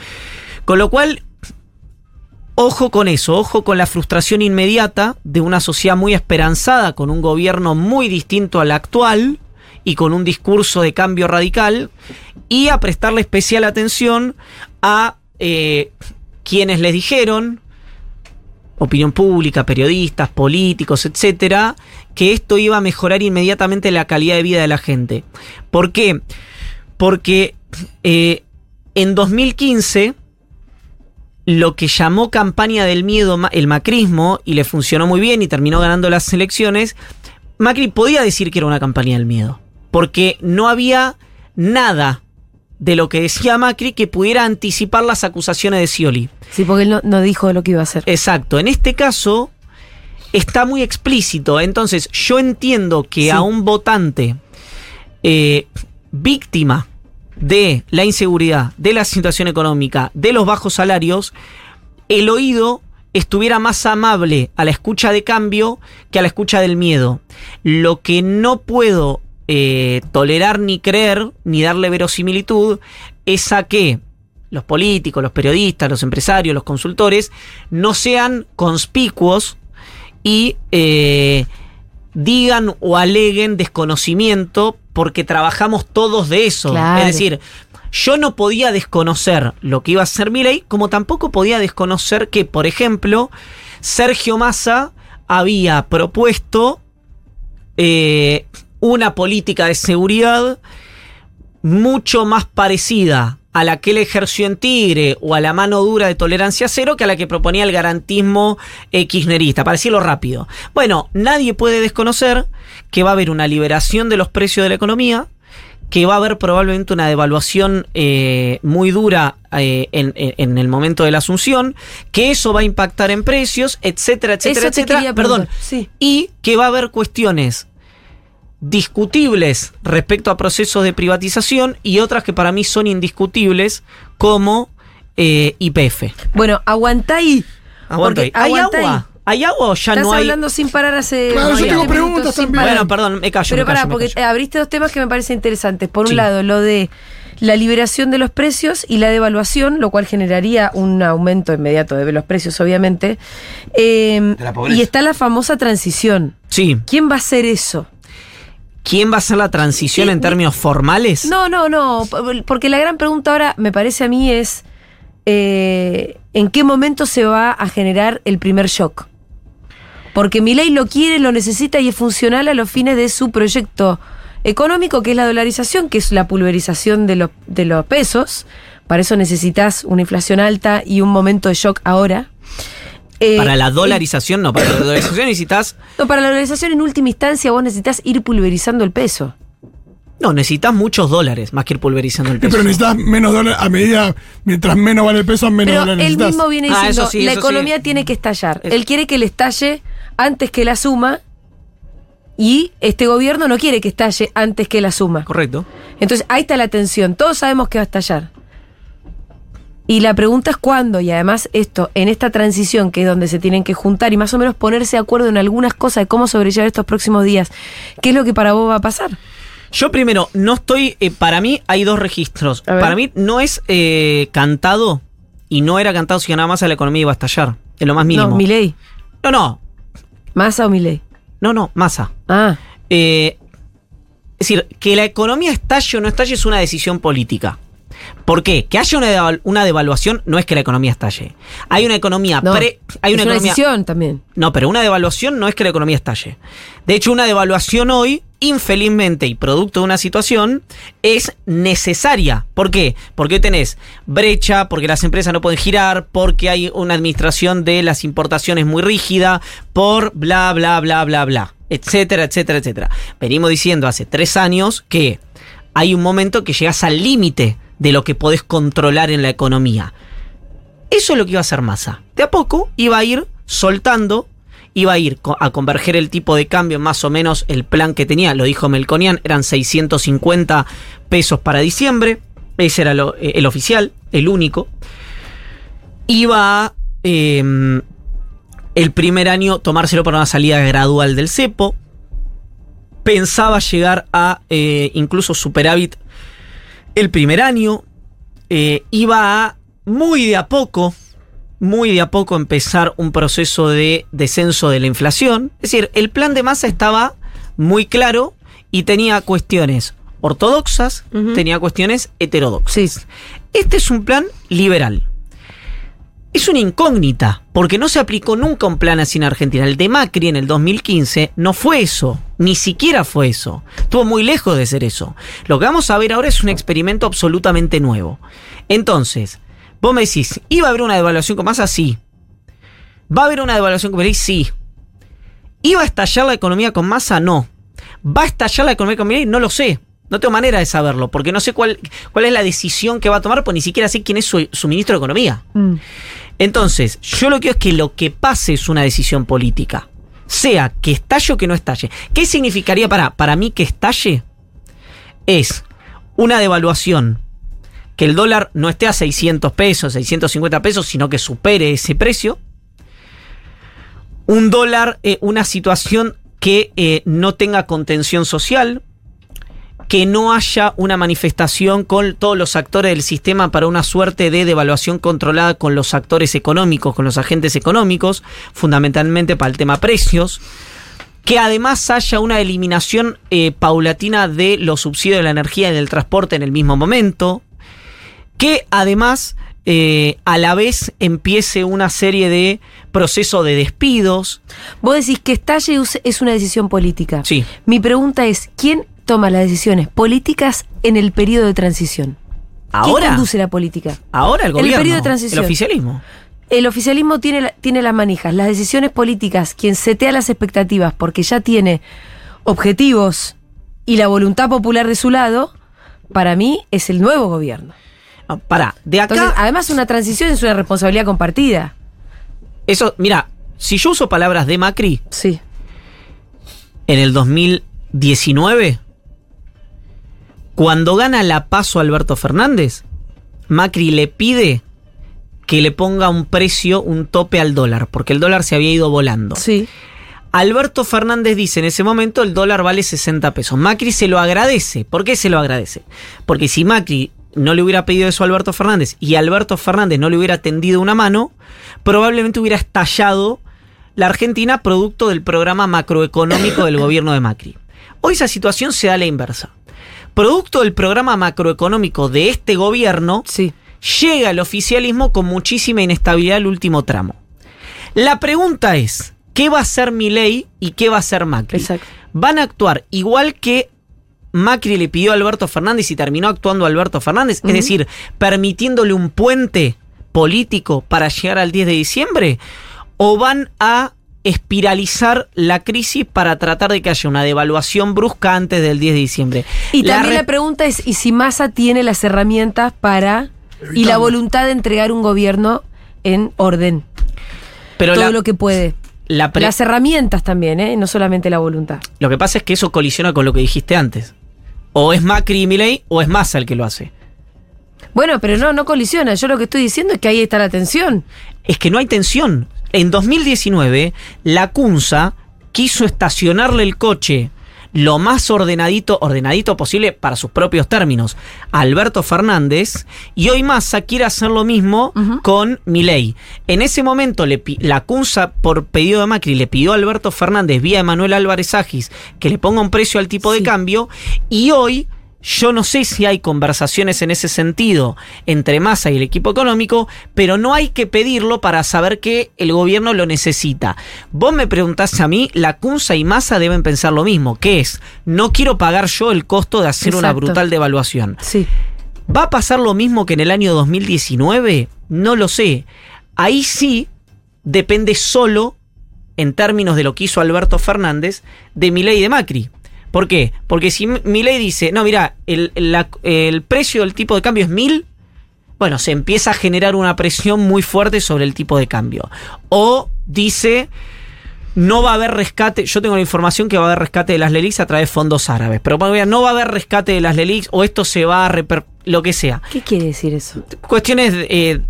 Speaker 4: Con lo cual, ojo con eso, ojo con la frustración inmediata de una sociedad muy esperanzada, con un gobierno muy distinto al actual y con un discurso de cambio radical, y a prestarle especial atención a eh, quienes les dijeron, opinión pública, periodistas, políticos, etcétera, que esto iba a mejorar inmediatamente la calidad de vida de la gente. ¿Por qué? Porque eh, en 2015 lo que llamó campaña del miedo el macrismo y le funcionó muy bien y terminó ganando las elecciones, Macri podía decir que era una campaña del miedo, porque no había nada de lo que decía Macri que pudiera anticipar las acusaciones de Scioli.
Speaker 3: Sí, porque él no, no dijo lo que iba a hacer.
Speaker 4: Exacto, en este caso está muy explícito, entonces yo entiendo que
Speaker 3: Sí.
Speaker 4: a un votante eh, víctima de la inseguridad, de la situación económica, de los bajos salarios, el oído estuviera más amable a la escucha de cambio que a la escucha del miedo. Lo que no puedo eh, tolerar ni creer, ni darle verosimilitud, es a que los políticos, los periodistas, los empresarios, los consultores, no sean conspicuos y eh, digan o aleguen desconocimiento porque trabajamos todos de eso.
Speaker 3: Claro.
Speaker 4: Es decir, yo no podía desconocer lo que iba a hacer Milei, como tampoco podía desconocer que, por ejemplo, Sergio Massa había propuesto eh, una política de seguridad mucho más parecida a la que él ejerció en Tigre o a la mano dura de tolerancia cero que a la que proponía el garantismo eh, kirchnerista, para decirlo rápido. Bueno, nadie puede desconocer que va a haber una liberación de los precios de la economía, que va a haber probablemente una devaluación eh, muy dura eh, en, en- el momento de la asunción, que eso va a impactar en precios, etcétera, etcétera,
Speaker 3: Eso
Speaker 4: etcétera. Perdón.
Speaker 3: sí.
Speaker 4: Y que va a haber cuestiones discutibles respecto a procesos de privatización y otras que para mí son indiscutibles como eh, IPF.
Speaker 3: Bueno, ahí.
Speaker 4: Aguanta ahí. ¿Hay
Speaker 3: ahí.
Speaker 4: agua? ¿Hay agua o ya
Speaker 3: Estás
Speaker 4: no hay?
Speaker 3: hablando sin parar hace.
Speaker 5: Claro,
Speaker 3: no
Speaker 5: yo tengo
Speaker 3: 20
Speaker 5: preguntas también.
Speaker 3: parar.
Speaker 4: Bueno, perdón, me callo.
Speaker 3: Pero
Speaker 4: me
Speaker 3: pará,
Speaker 4: me
Speaker 3: porque
Speaker 4: callo.
Speaker 3: abriste dos temas que me parecen interesantes. Por un
Speaker 4: Sí.
Speaker 3: lado, lo de la liberación de los precios y la devaluación, lo cual generaría un aumento inmediato de los precios, obviamente. Eh,
Speaker 6: De la pobreza.
Speaker 3: y está la famosa transición.
Speaker 4: Sí.
Speaker 3: ¿Quién va a hacer eso?
Speaker 4: ¿Quién va a hacer la transición
Speaker 3: Sí,
Speaker 4: en términos formales?
Speaker 3: No, no, no. Porque la gran pregunta ahora, me parece a mí, es eh, ¿en qué momento se va a generar el primer shock? Porque Milei lo quiere, lo necesita y es funcional a los fines de su proyecto económico, que es la dolarización, que es la pulverización de los, de los pesos. Para eso necesitas una inflación alta y un momento de shock ahora. Eh,
Speaker 4: Para la
Speaker 3: eh,
Speaker 4: dolarización, no, para la dolarización necesitas.
Speaker 3: no, para la dolarización en última instancia vos necesitas ir pulverizando el peso.
Speaker 4: No, necesitas muchos dólares más que ir pulverizando el peso.
Speaker 5: Pero necesitas menos dólares a medida, mientras menos vale el peso, menos
Speaker 3: Pero
Speaker 5: dólares
Speaker 3: él
Speaker 5: necesitas.
Speaker 3: mismo viene
Speaker 4: Ah,
Speaker 3: diciendo,
Speaker 4: eso sí,
Speaker 3: la economía
Speaker 4: sí.
Speaker 3: tiene que estallar.
Speaker 4: Es-
Speaker 3: Él quiere que le estalle antes que la suma y este gobierno no quiere que estalle antes que la suma.
Speaker 4: Correcto.
Speaker 3: Entonces ahí está la tensión. Todos sabemos que va a estallar. Y la pregunta es cuándo, y además esto, en esta transición que es donde se tienen que juntar y más o menos ponerse de acuerdo en algunas cosas de cómo sobrellevar estos próximos días, ¿qué es lo que para vos va a pasar?
Speaker 4: Yo primero, no estoy. eh, para mí hay dos registros. Para mí no es eh, cantado y no era cantado si ganaba más la economía iba a estallar. Es lo más mínimo.
Speaker 3: No, Milei.
Speaker 4: no, no,
Speaker 3: ¿Masa o Milei?
Speaker 4: no, no, masa.
Speaker 3: Ah,
Speaker 4: Eh, es decir, que la economía estalle o no estalle es una decisión política. ¿Por qué? Que haya una, una devaluación no es que la economía estalle. Hay una economía
Speaker 3: no.
Speaker 4: pre. Hay
Speaker 3: es
Speaker 4: una
Speaker 3: una
Speaker 4: economía.
Speaker 3: decisión también.
Speaker 4: No, pero una devaluación no es que la economía estalle. De hecho, una devaluación hoy, infelizmente y producto de una situación, es necesaria. ¿Por qué? Porque hoy tenés brecha, porque las empresas no pueden girar, porque hay una administración de las importaciones muy rígida, por bla, bla, bla, bla, bla, etcétera, etcétera, etcétera. Venimos diciendo hace tres años que hay un momento que llegas al límite de lo que podés controlar en la economía. Eso es lo que iba a hacer Massa. De a poco iba a ir soltando, iba a ir a converger el tipo de cambio, más o menos el plan que tenía, lo dijo Melconian, eran 650 pesos para diciembre. Ese era lo- eh, el oficial, el único. Iba a eh, el primer año tomárselo para una salida gradual del cepo. Pensaba llegar a eh, incluso superávit el primer año. Eh, iba a muy de a poco, muy de a poco empezar un proceso de descenso de la inflación. Es decir, el plan de masa estaba muy claro y tenía cuestiones ortodoxas, tenía cuestiones heterodoxas.
Speaker 3: Sí.
Speaker 4: Este es un plan liberal. Es una incógnita, porque no se aplicó nunca un plan así en Argentina. El de Macri en el 2015 no fue eso, ni siquiera fue eso. Estuvo muy lejos de ser eso. Lo que vamos a ver ahora es un experimento absolutamente nuevo. Entonces, Vos me decís, ¿iba a haber una devaluación con masa? Sí. ¿Va a haber una devaluación con Milei? Sí. ¿Iba a estallar la economía con masa? No. ¿Va a estallar la economía con Milei? No lo sé. No tengo manera de saberlo, porque no sé cuál, cuál es la decisión que va a tomar, pues ni siquiera sé quién es su, ministro de Economía.
Speaker 3: Mm.
Speaker 4: Entonces, yo lo que es que lo que pase es una decisión política. Sea que estalle o que no estalle. ¿Qué significaría para, para mí que estalle? Es una devaluación. Que el dólar no esté a 600 pesos, 650 pesos, sino que supere ese precio. Un dólar, eh, una situación que eh, no tenga contención social, que no haya una manifestación con todos los actores del sistema para una suerte de devaluación controlada con los actores económicos, con los agentes económicos, fundamentalmente para el tema precios. Que además haya una eliminación eh, paulatina de los subsidios de la energía y del transporte en el mismo momento. Que además eh, a la vez empiece una serie de procesos de despidos.
Speaker 3: Vos decís que estalle es una decisión política.
Speaker 4: Sí.
Speaker 3: Mi pregunta es, ¿quién toma las decisiones políticas en el periodo de transición? ¿Quién
Speaker 4: Ahora,
Speaker 3: conduce la política?
Speaker 4: ahora el
Speaker 3: el
Speaker 4: gobierno,
Speaker 3: periodo de transición.
Speaker 4: el oficialismo.
Speaker 3: El oficialismo tiene, tiene las manijas, las decisiones políticas, quien setea las expectativas porque ya tiene objetivos y la voluntad popular de su lado, para mí es el nuevo gobierno.
Speaker 4: Ah, Pará, de acá.
Speaker 3: Entonces, además una transición es una responsabilidad compartida.
Speaker 4: Eso, mira, si yo uso palabras de Macri
Speaker 3: Sí.
Speaker 4: en el 2019, cuando gana la paso Alberto Fernández, Macri le pide que le ponga un precio, un tope al dólar, porque el dólar se había ido volando.
Speaker 3: Sí.
Speaker 4: Alberto Fernández dice en ese momento el dólar vale 60 pesos. Macri se lo agradece. ¿Por qué se lo agradece? Porque si Macri no le hubiera pedido eso a Alberto Fernández y Alberto Fernández no le hubiera tendido una mano, probablemente hubiera estallado la Argentina producto del programa macroeconómico del gobierno de Macri. Hoy esa situación se da a la inversa. Producto del programa macroeconómico de este gobierno,
Speaker 3: Sí.
Speaker 4: llega el oficialismo con muchísima inestabilidad al último tramo. La pregunta es, ¿qué va a hacer Milei y qué va a hacer Macri?
Speaker 3: Exacto.
Speaker 4: ¿Van a actuar igual que Macri le pidió a Alberto Fernández y terminó actuando Alberto Fernández? Es decir, permitiéndole un puente político para llegar al 10 de diciembre? ¿O van a espiralizar la crisis para tratar de que haya una devaluación brusca antes del 10 de diciembre?
Speaker 3: Y también la pregunta es, ¿y si Massa tiene las herramientas para y la voluntad de entregar un gobierno en orden?
Speaker 4: pero
Speaker 3: todo
Speaker 4: la-
Speaker 3: lo que puede.
Speaker 4: la
Speaker 3: Las herramientas también, ¿eh? No solamente la voluntad.
Speaker 4: Lo que pasa es que eso colisiona con lo que dijiste antes. O es Macri y Milei o es Massa el que lo hace.
Speaker 3: Bueno, pero no, no colisiona. Yo lo que estoy diciendo es que ahí está la tensión.
Speaker 4: Es que no hay tensión. En 2019, la CUNSA quiso estacionarle el coche lo más ordenadito, ordenadito posible para sus propios términos, a Alberto Fernández, y hoy Massa quiere hacer lo mismo con Milei. En ese momento, le la CUNSA, por pedido de Macri, le pidió a Alberto Fernández, vía Emanuel Álvarez Agis, que le ponga un precio al tipo
Speaker 3: Sí.
Speaker 4: de cambio, y hoy yo no sé si hay conversaciones en ese sentido entre Massa y el equipo económico, pero no hay que pedirlo para saber que el gobierno lo necesita. Vos me preguntás a mí, la CUNSA y Massa deben pensar lo mismo, que es, no quiero pagar yo el costo de hacer una brutal devaluación.
Speaker 3: Sí.
Speaker 4: ¿Va a pasar lo mismo que en el año 2019? No lo sé. Ahí sí depende solo, en términos de lo que hizo Alberto Fernández, de Milei y de Macri. ¿Por qué? Porque si M- Milei dice, no, mira, el, la- el precio del tipo de cambio es mil, bueno, se empieza a generar una presión muy fuerte sobre el tipo de cambio. O dice, no va a haber rescate, yo tengo la información que va a haber rescate de las LELIX a través de fondos árabes, pero bueno, no va a haber rescate de las LELIX o esto se va a reper lo que sea.
Speaker 3: ¿Qué quiere decir eso?
Speaker 4: Cuestiones eh,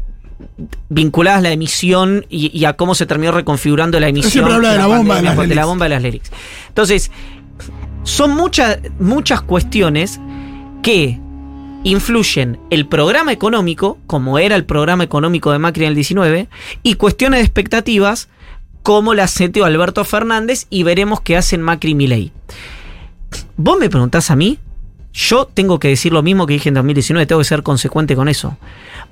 Speaker 4: vinculadas a la emisión y, y a cómo se terminó reconfigurando la emisión.
Speaker 5: siempre habla de la bomba de las
Speaker 4: de la bomba de las LELIX. Entonces, son muchas, muchas cuestiones que influyen el programa económico, como era el programa económico de Macri en el 19, y cuestiones de expectativas, como la seteó Alberto Fernández, y veremos qué hacen Macri y Milei. Vos me preguntás a mí, yo tengo que decir lo mismo que dije en 2019, tengo que ser consecuente con eso.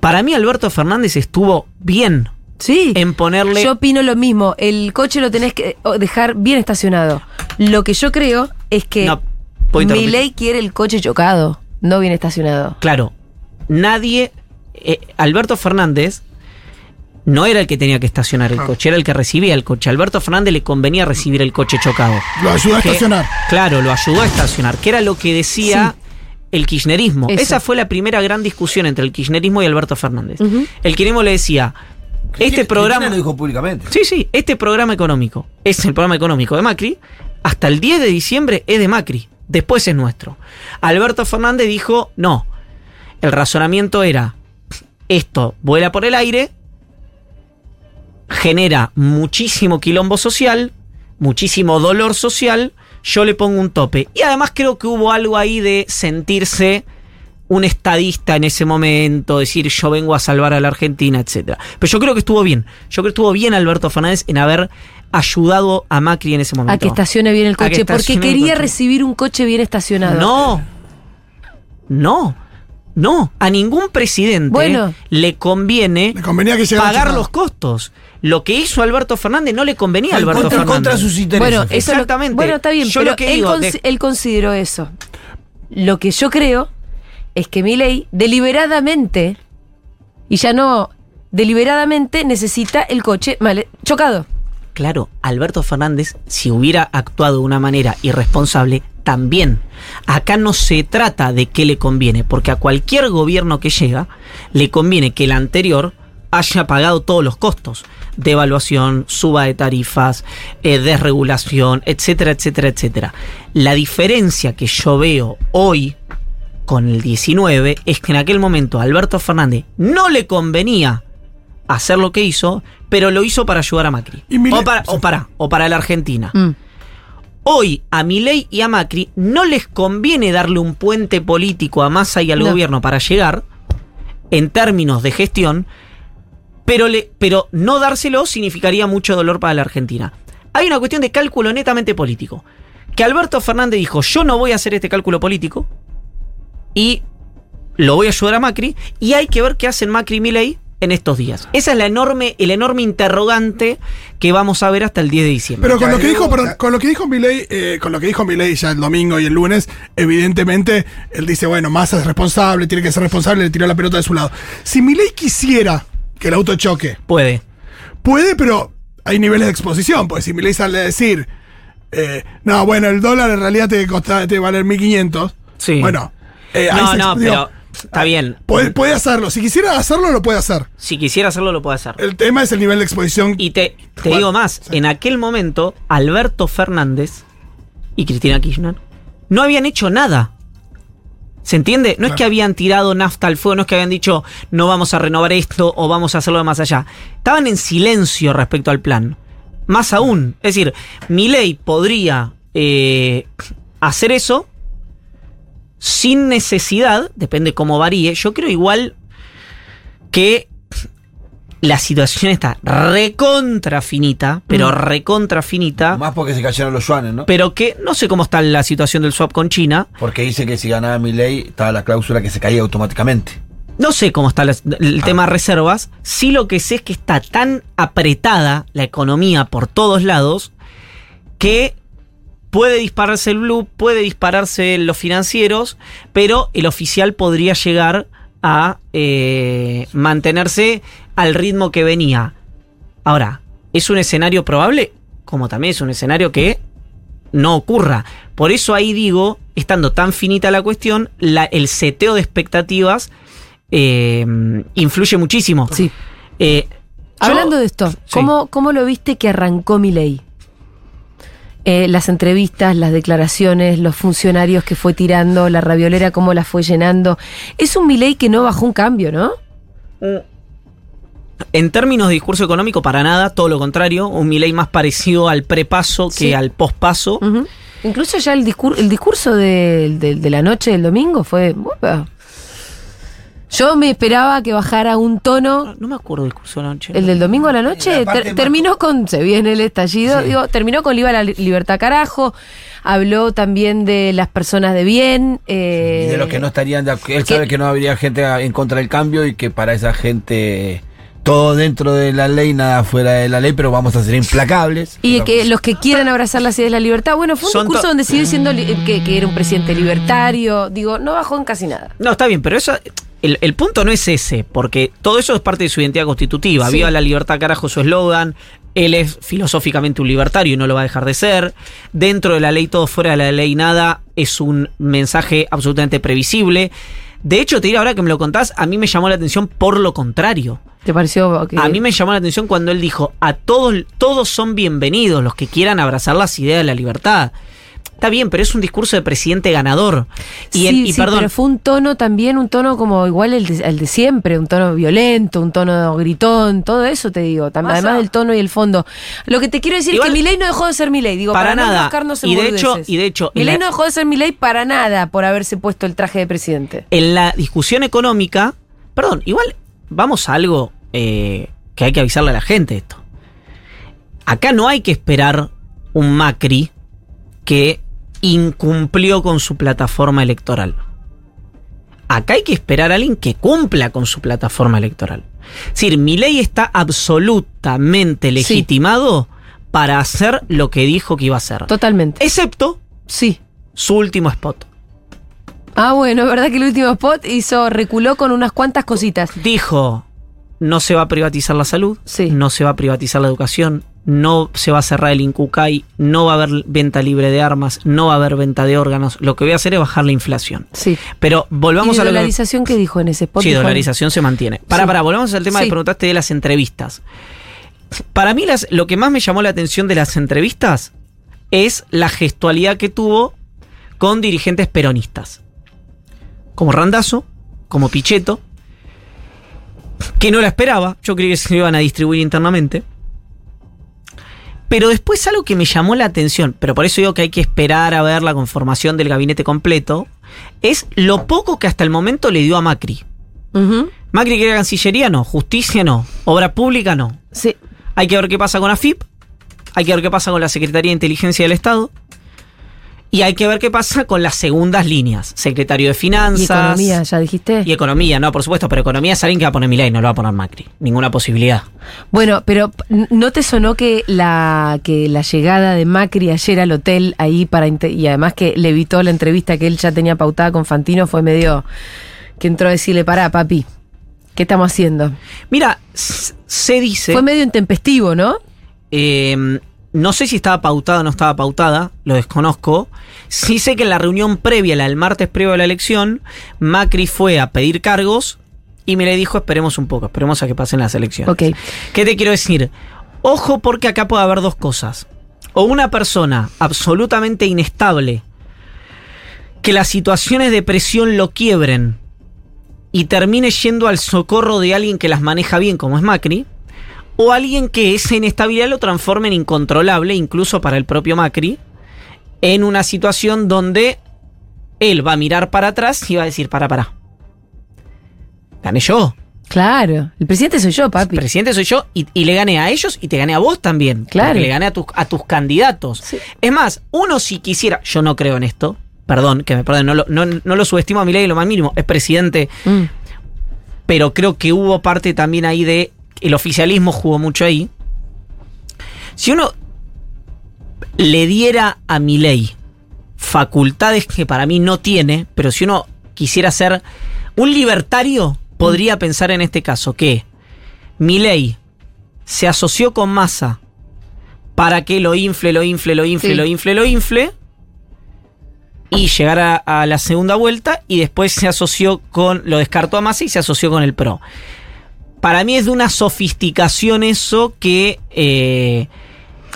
Speaker 4: Para mí Alberto Fernández estuvo bien
Speaker 3: Sí.
Speaker 4: en ponerle...
Speaker 3: Yo opino lo mismo. El coche lo tenés que dejar bien estacionado. Lo que yo creo es que
Speaker 4: No, interrumpir.
Speaker 3: Milei quiere el coche chocado, no bien estacionado.
Speaker 4: Claro, nadie eh, Alberto Fernández no era el que tenía que estacionar el coche, era el que recibía el coche. A Alberto Fernández le convenía recibir el coche chocado.
Speaker 5: Lo ayudó a estacionar.
Speaker 4: Claro, lo ayudó a estacionar, que era lo que decía el kirchnerismo.
Speaker 3: Eso.
Speaker 4: Esa fue la primera gran discusión entre el kirchnerismo y Alberto Fernández. El kirchnerismo le decía, este programa...
Speaker 6: lo dijo públicamente.
Speaker 4: Sí, sí, este programa económico es el programa económico de Macri. Hasta el 10 de diciembre es de Macri. Después es nuestro. Alberto Fernández dijo, no. El razonamiento era, esto vuela por el aire, genera muchísimo quilombo social, muchísimo dolor social, yo le pongo un tope. Y además creo que hubo algo ahí de sentirse un estadista en ese momento, decir yo vengo a salvar a la Argentina, etcétera. Pero yo creo que estuvo bien. Yo creo que estuvo bien Alberto Fernández en haber ayudado a Macri en ese momento.
Speaker 3: A que estacione bien el
Speaker 4: que
Speaker 3: coche, porque quería
Speaker 4: coche.
Speaker 3: recibir un coche bien estacionado.
Speaker 4: No. No. No. A ningún presidente
Speaker 3: Bueno.
Speaker 4: le conviene
Speaker 5: Le convenía que llegara
Speaker 4: pagar los costos. Lo que hizo Alberto Fernández no le convenía a Alberto
Speaker 6: contra,
Speaker 4: Fernández.
Speaker 6: contra sus intereses.
Speaker 3: Bueno, eso lo-
Speaker 4: Exactamente.
Speaker 3: bueno, está bien,
Speaker 4: Yo
Speaker 3: pero
Speaker 4: lo que
Speaker 3: él,
Speaker 4: digo,
Speaker 3: cons-
Speaker 4: de-
Speaker 3: él consideró eso. Lo que yo creo es que Milei deliberadamente, y ya no deliberadamente, necesita el coche mal chocado.
Speaker 4: Claro, Alberto Fernández, si hubiera actuado de una manera irresponsable, también. Acá no se trata de qué le conviene, porque a cualquier gobierno que llega, le conviene que el anterior haya pagado todos los costos. Devaluación, suba de tarifas, eh, desregulación, etcétera, etcétera, etcétera. La diferencia que yo veo hoy con el 19 es que en aquel momento a Alberto Fernández no le convenía hacer lo que hizo, pero lo hizo para ayudar a Macri. O, para, o, para, o para la Argentina.
Speaker 3: Mm.
Speaker 4: Hoy a Milei y a Macri no les conviene darle un puente político a Massa y al
Speaker 3: No.
Speaker 4: gobierno para llegar en términos de gestión, pero, le, pero no dárselo significaría mucho dolor para la Argentina. Hay una cuestión de cálculo netamente político. Que Alberto Fernández dijo, yo no voy a hacer este cálculo político y lo voy a ayudar a Macri y hay que ver qué hacen Macri y Milei en estos días. Esa es la enorme, el enorme interrogante que vamos a ver hasta el 10 de diciembre.
Speaker 5: Pero con lo que dijo, perdón, con lo que dijo Milei, eh, con lo que dijo Milei ya el domingo y el lunes, evidentemente él dice, bueno, Massa es responsable, tiene que ser responsable, le tiró la pelota de su lado. Si Milei quisiera que el auto choque,
Speaker 4: Puede.
Speaker 5: puede, pero hay niveles de exposición, pues si Milei sale a decir, eh, no, bueno, el dólar en realidad te costa, te va a valer 1500.
Speaker 4: Sí.
Speaker 5: Bueno, eh,
Speaker 4: No,
Speaker 5: se-
Speaker 4: no,
Speaker 5: digo,
Speaker 4: pero está bien.
Speaker 5: Puede, puede hacerlo. Si quisiera hacerlo, lo puede hacer.
Speaker 4: Si quisiera hacerlo, lo puede hacer.
Speaker 5: El tema es el nivel de exposición.
Speaker 4: Y te, te digo más,
Speaker 5: sí.
Speaker 4: en aquel momento, Alberto Fernández y Cristina Kirchner no habían hecho nada. ¿Se entiende? No es que habían tirado nafta al fuego, no es que habían dicho no vamos a renovar esto o vamos a hacerlo de más allá. Estaban en silencio respecto al plan. Más aún, es decir, Milei podría eh, hacer eso sin necesidad, depende cómo varíe. Yo creo igual que la situación está recontra finita, pero
Speaker 3: Mm.
Speaker 4: recontra finita,
Speaker 6: Más porque se cayeron los yuanes, ¿no?
Speaker 4: pero que no sé cómo está la situación del swap con China.
Speaker 6: Porque dice que si ganaba mi ley, estaba la cláusula que se caía automáticamente.
Speaker 4: No sé cómo está la- el tema reservas. Sí lo que sé es que está tan apretada la economía por todos lados que puede dispararse el blue, puede dispararse los financieros, pero el oficial podría llegar a eh, mantenerse al ritmo que venía. Ahora, ¿es un escenario probable? Como también es un escenario que no ocurra. Por eso ahí digo, estando tan finita la cuestión, la- el seteo de expectativas eh, influye muchísimo.
Speaker 3: Sí.
Speaker 4: Eh, yo-
Speaker 3: Hablando de esto,
Speaker 4: Sí.
Speaker 3: ¿cómo, ¿cómo lo viste que arrancó Milei? Eh, las entrevistas, las declaraciones, los funcionarios que fue tirando, la raviolera cómo la fue llenando. Es un Milei que no bajó un cambio, ¿no?
Speaker 4: En términos de discurso económico, para nada, todo lo contrario, un Milei más parecido al prepaso que
Speaker 3: Sí.
Speaker 4: al pospaso.
Speaker 3: Incluso ya el, discur- el discurso de, de- de la noche del domingo fue... Yo me esperaba que bajara un tono
Speaker 4: No me acuerdo del discurso de la noche.
Speaker 3: El del domingo a la noche
Speaker 6: La parte
Speaker 3: ter-
Speaker 6: más
Speaker 3: terminó con. Se viene el estallido.
Speaker 6: Sí.
Speaker 3: Digo, terminó con Viva la li- libertad, carajo. Habló también de las personas de bien. eh,
Speaker 6: Y de los que no estarían de acuerdo. Él
Speaker 3: que-
Speaker 6: sabe que no habría gente en contra del cambio y que para esa gente todo dentro de la ley, nada fuera de la ley, pero vamos a ser implacables.
Speaker 3: Y que los que quieran abrazar las ideas de la libertad, bueno, fue un
Speaker 4: Son
Speaker 3: discurso
Speaker 4: to-
Speaker 3: donde sigue siendo li- que, que era un presidente libertario, digo, no bajó en casi nada.
Speaker 4: No, está bien, pero eso. El, el punto no es ese, porque todo eso es parte de su identidad constitutiva.
Speaker 3: Sí.
Speaker 4: Viva la libertad, carajo, su eslogan. Él es filosóficamente un libertario y no lo va a dejar de ser. Dentro de la ley todo, fuera de la ley nada, es un mensaje absolutamente previsible. De hecho, te diré ahora que me lo contás, a mí me llamó la atención por lo contrario.
Speaker 3: ¿Te pareció que
Speaker 4: A mí me llamó la atención cuando él dijo, a todos, todos son bienvenidos los que quieran abrazar las ideas de la libertad. Está bien, pero es un discurso de presidente ganador. Y,
Speaker 3: sí,
Speaker 4: el- y
Speaker 3: sí,
Speaker 4: perdón,
Speaker 3: pero fue un tono también, un tono como igual el de, el de siempre, un tono violento, un tono gritón, todo eso te digo, tam-
Speaker 4: Pasa.
Speaker 3: además del tono y el fondo. Lo que te quiero decir
Speaker 4: Igual-
Speaker 3: es que Milei no dejó de ser Milei, digo, para,
Speaker 4: Para
Speaker 3: no
Speaker 4: nada.
Speaker 3: en
Speaker 4: Y de hecho- y de hecho,
Speaker 3: Milei no dejó de ser Milei para nada por haberse puesto el traje de presidente.
Speaker 4: en la discusión económica, perdón, igual vamos a algo eh, que hay que avisarle a la gente esto. Acá no hay que esperar un Macri que incumplió con su plataforma electoral. Acá hay que esperar a alguien que cumpla con su plataforma electoral. Es decir, Milei está absolutamente legitimado para hacer lo que dijo que iba a hacer.
Speaker 3: Totalmente.
Speaker 4: Excepto
Speaker 3: Sí.
Speaker 4: su último spot.
Speaker 3: Ah, bueno, es verdad que el último spot hizo, reculó con unas cuantas cositas.
Speaker 4: dijo, no se va a privatizar la salud,
Speaker 3: Sí.
Speaker 4: no se va a privatizar la educación, no se va a cerrar el Incucay, no va a haber venta libre de armas, no va a haber venta de órganos. Lo que voy a hacer es bajar la inflación.
Speaker 3: Sí.
Speaker 4: Pero volvamos
Speaker 3: ¿Y
Speaker 4: a que...
Speaker 3: dolarización qué dijo en ese spot?
Speaker 4: Sí, dolarización se mantiene. Para,
Speaker 3: Sí.
Speaker 4: para, volvamos al tema
Speaker 3: Sí.
Speaker 4: que preguntaste de las entrevistas. Para mí las, lo que más me llamó la atención de las entrevistas es la gestualidad que tuvo con dirigentes peronistas. Como Randazo, como Pichetto, que no la esperaba. Yo creí que se iban a distribuir internamente. Pero después algo que me llamó la atención, pero por eso digo que hay que esperar a ver la conformación del gabinete completo, es lo poco que hasta el momento le dio a Macri.
Speaker 3: Ujú.
Speaker 4: Macri quiere Cancillería, no. Justicia, no. Obra pública, no.
Speaker 3: Sí.
Speaker 4: Hay que ver qué pasa con AFIP. Hay que ver qué pasa con la Secretaría de Inteligencia del Estado. Y hay que ver qué pasa con las segundas líneas. Secretario de
Speaker 3: Y
Speaker 4: Finanzas.
Speaker 3: economía, ya dijiste.
Speaker 4: Y economía, no, por supuesto, pero economía es alguien que va a poner Milei, no lo va a poner Macri. Ninguna posibilidad.
Speaker 3: Bueno, pero ¿no te sonó que la, que la llegada de Macri ayer al hotel ahí para y además que le evitó la entrevista que él ya tenía pautada con Fantino fue medio que entró a decirle, pará, papi, ¿qué estamos haciendo?
Speaker 4: Mira, se dice.
Speaker 3: Fue medio intempestivo, ¿no?
Speaker 4: Eh, no sé si estaba pautada o no estaba pautada, lo desconozco. Sí sé que en la reunión previa, la del martes previo a la elección, Macri fue a pedir cargos y me le dijo esperemos un poco, esperemos a que pasen las elecciones.
Speaker 3: Ok.
Speaker 4: ¿Qué te quiero decir? Ojo porque acá puede haber dos cosas. O una persona absolutamente inestable, que las situaciones de presión lo quiebren y termine yendo al socorro de alguien que las maneja bien, como es Macri, o alguien que esa inestabilidad lo transforme en incontrolable, incluso para el propio Macri, en una situación donde él va a mirar para atrás y va a decir, para, para. Gané yo.
Speaker 3: Claro. El presidente soy yo, papi.
Speaker 4: Presidente soy yo y, y le gané a ellos y te gané a vos también.
Speaker 3: Claro.
Speaker 4: Le gané a, tus a tus candidatos.
Speaker 3: Sí.
Speaker 4: Es más, uno si quisiera, yo no creo en esto, perdón, que me perdonen, no lo, no, no lo subestimo a mi ley lo más mínimo, es presidente,
Speaker 3: Mm.
Speaker 4: pero creo que hubo parte también ahí de, el oficialismo jugó mucho ahí. Si uno le diera a mi ley facultades que para mí no tiene, pero si uno quisiera ser un libertario, podría pensar en este caso que Milei se asoció con Massa para que lo infle, lo infle, lo infle,
Speaker 3: Sí.
Speaker 4: lo infle, lo infle. Y llegar a, a la segunda vuelta y después se asoció con, lo descartó a Massa y se asoció con el PRO. Para mí es de una sofisticación eso que, eh,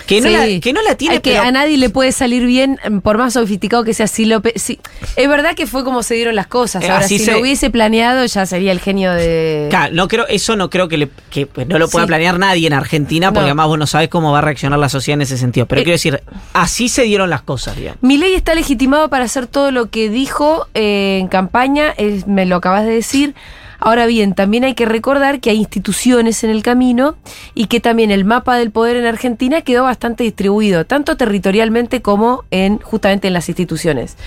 Speaker 4: que, no,
Speaker 3: Sí.
Speaker 4: la, que no la tiene.
Speaker 3: Que
Speaker 4: pero-
Speaker 3: a nadie le puede salir bien, mm, por más sofisticado que sea. Si lo pe- si- es verdad que fue como se dieron las cosas.
Speaker 4: Eh,
Speaker 3: Ahora,
Speaker 4: así
Speaker 3: si
Speaker 4: se-
Speaker 3: lo hubiese planeado, ya sería el genio de.
Speaker 4: Claro, no creo, eso no creo que, le- que, pues, no lo pueda
Speaker 3: Sí.
Speaker 4: planear nadie en Argentina, porque
Speaker 3: No.
Speaker 4: además vos no sabés cómo va a reaccionar la sociedad en ese sentido. Pero
Speaker 3: Eh,
Speaker 4: quiero decir, así se dieron las cosas, digamos.
Speaker 3: Mi ley está legitimado para hacer todo lo que dijo eh, en campaña, es- me lo acabas de decir. Ahora bien, también hay que recordar que hay instituciones en el camino y que también el mapa del poder en Argentina quedó bastante distribuido, tanto territorialmente como en justamente en las instituciones.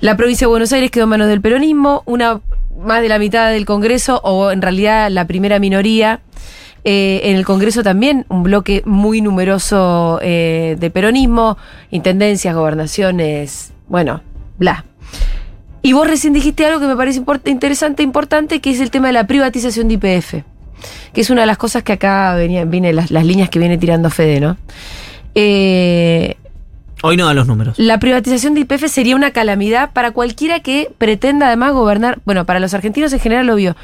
Speaker 3: La provincia de Buenos Aires quedó en manos del peronismo, una más de la mitad del Congreso, o en realidad la primera minoría, Eh, en el Congreso también un bloque muy numeroso eh, de peronismo, intendencias, gobernaciones, bueno, bla. Y vos recién dijiste algo que me parece import- interesante, importante, que es el tema de la privatización de IPF. Que es una de las cosas que acá venía, viene las, las líneas que viene tirando Fede, ¿no? Eh,
Speaker 4: Hoy no dan los números.
Speaker 3: la privatización de IPF sería una calamidad para cualquiera que pretenda además gobernar, bueno, para los argentinos en general obvio,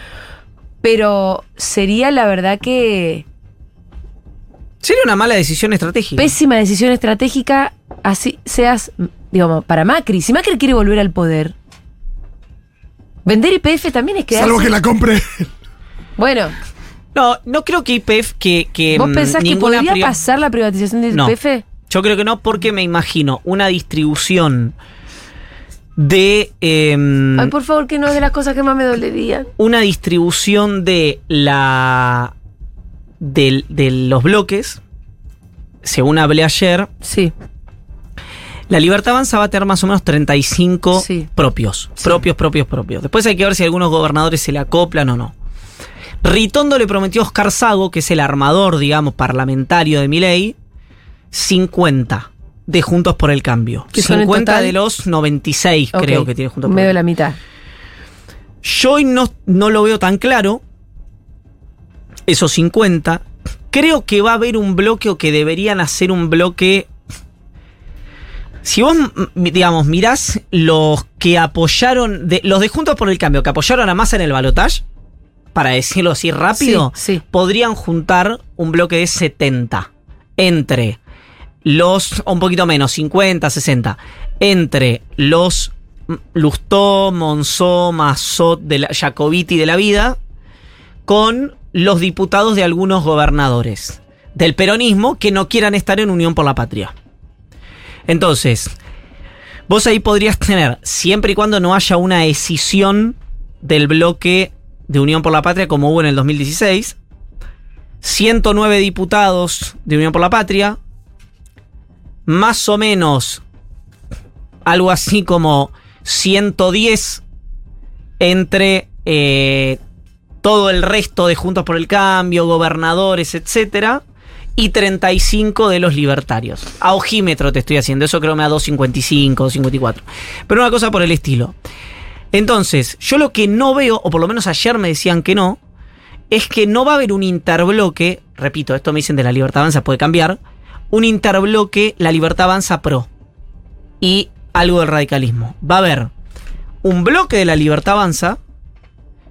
Speaker 3: pero sería la verdad que
Speaker 4: Sería una mala decisión estratégica.
Speaker 3: pésima decisión estratégica, así seas, digamos, para Macri. Si Macri quiere volver al poder, vender IPF también es que...
Speaker 5: Salvo que la compre.
Speaker 3: Bueno,
Speaker 4: No, no creo que IPF, que, que
Speaker 3: ¿vos
Speaker 4: mm,
Speaker 3: pensás que podría
Speaker 4: priva-
Speaker 3: pasar la privatización de
Speaker 4: No.
Speaker 3: IPF?
Speaker 4: Yo creo que no, porque me imagino una distribución de. em,
Speaker 3: Ay, por favor, que no es de las cosas que más me dolerían.
Speaker 4: una distribución de la. del- de los bloques. Según hablé ayer,
Speaker 3: Sí,
Speaker 4: la Libertad Avanza va a tener más o menos 35
Speaker 3: Sí.
Speaker 4: propios. Propios, propios, propios. Después hay que ver si algunos gobernadores se le acoplan o no. Ritondo le prometió a Oscar Sago, que es el armador, digamos, parlamentario de Milei, 50 de Juntos por el Cambio.
Speaker 3: ¿Que son en
Speaker 4: 50
Speaker 3: total?
Speaker 4: de los 96, creo que tiene Juntos por
Speaker 3: medio
Speaker 4: el
Speaker 3: de
Speaker 4: Cambio.
Speaker 3: la mitad.
Speaker 4: Yo hoy no, no lo veo tan claro. Esos 50. Creo que va a haber un bloque o que deberían hacer un bloque. Si vos, digamos, mirás los que apoyaron, de, los de Juntos por el Cambio, que apoyaron a Massa en el balotaje, para decirlo así rápido,
Speaker 3: Sí, sí.
Speaker 4: podrían juntar un bloque de 70 entre los, un poquito menos, 50, 60, entre los Lustó, Monzó, Mazot, de la, Jacobiti de la vida, con los diputados de algunos gobernadores del peronismo que no quieran estar en Unión por la Patria. Entonces, vos ahí podrías tener, siempre y cuando no haya una escisión del bloque de Unión por la Patria como hubo en el 2016, 109 diputados de Unión por la Patria, más o menos algo así como 110 entre eh, todo el resto de Juntos por el Cambio, gobernadores, etcétera, y 35 de los libertarios. A ojímetro te estoy haciendo, eso creo me da 255, 254. Pero una cosa por el estilo. Entonces, yo lo que no veo, o por lo menos ayer me decían que no, es que no va a haber un interbloque, repito, esto me dicen de la Libertad Avanza, puede cambiar, un interbloque, la Libertad Avanza Pro y algo del radicalismo. Va a haber un bloque de la Libertad Avanza,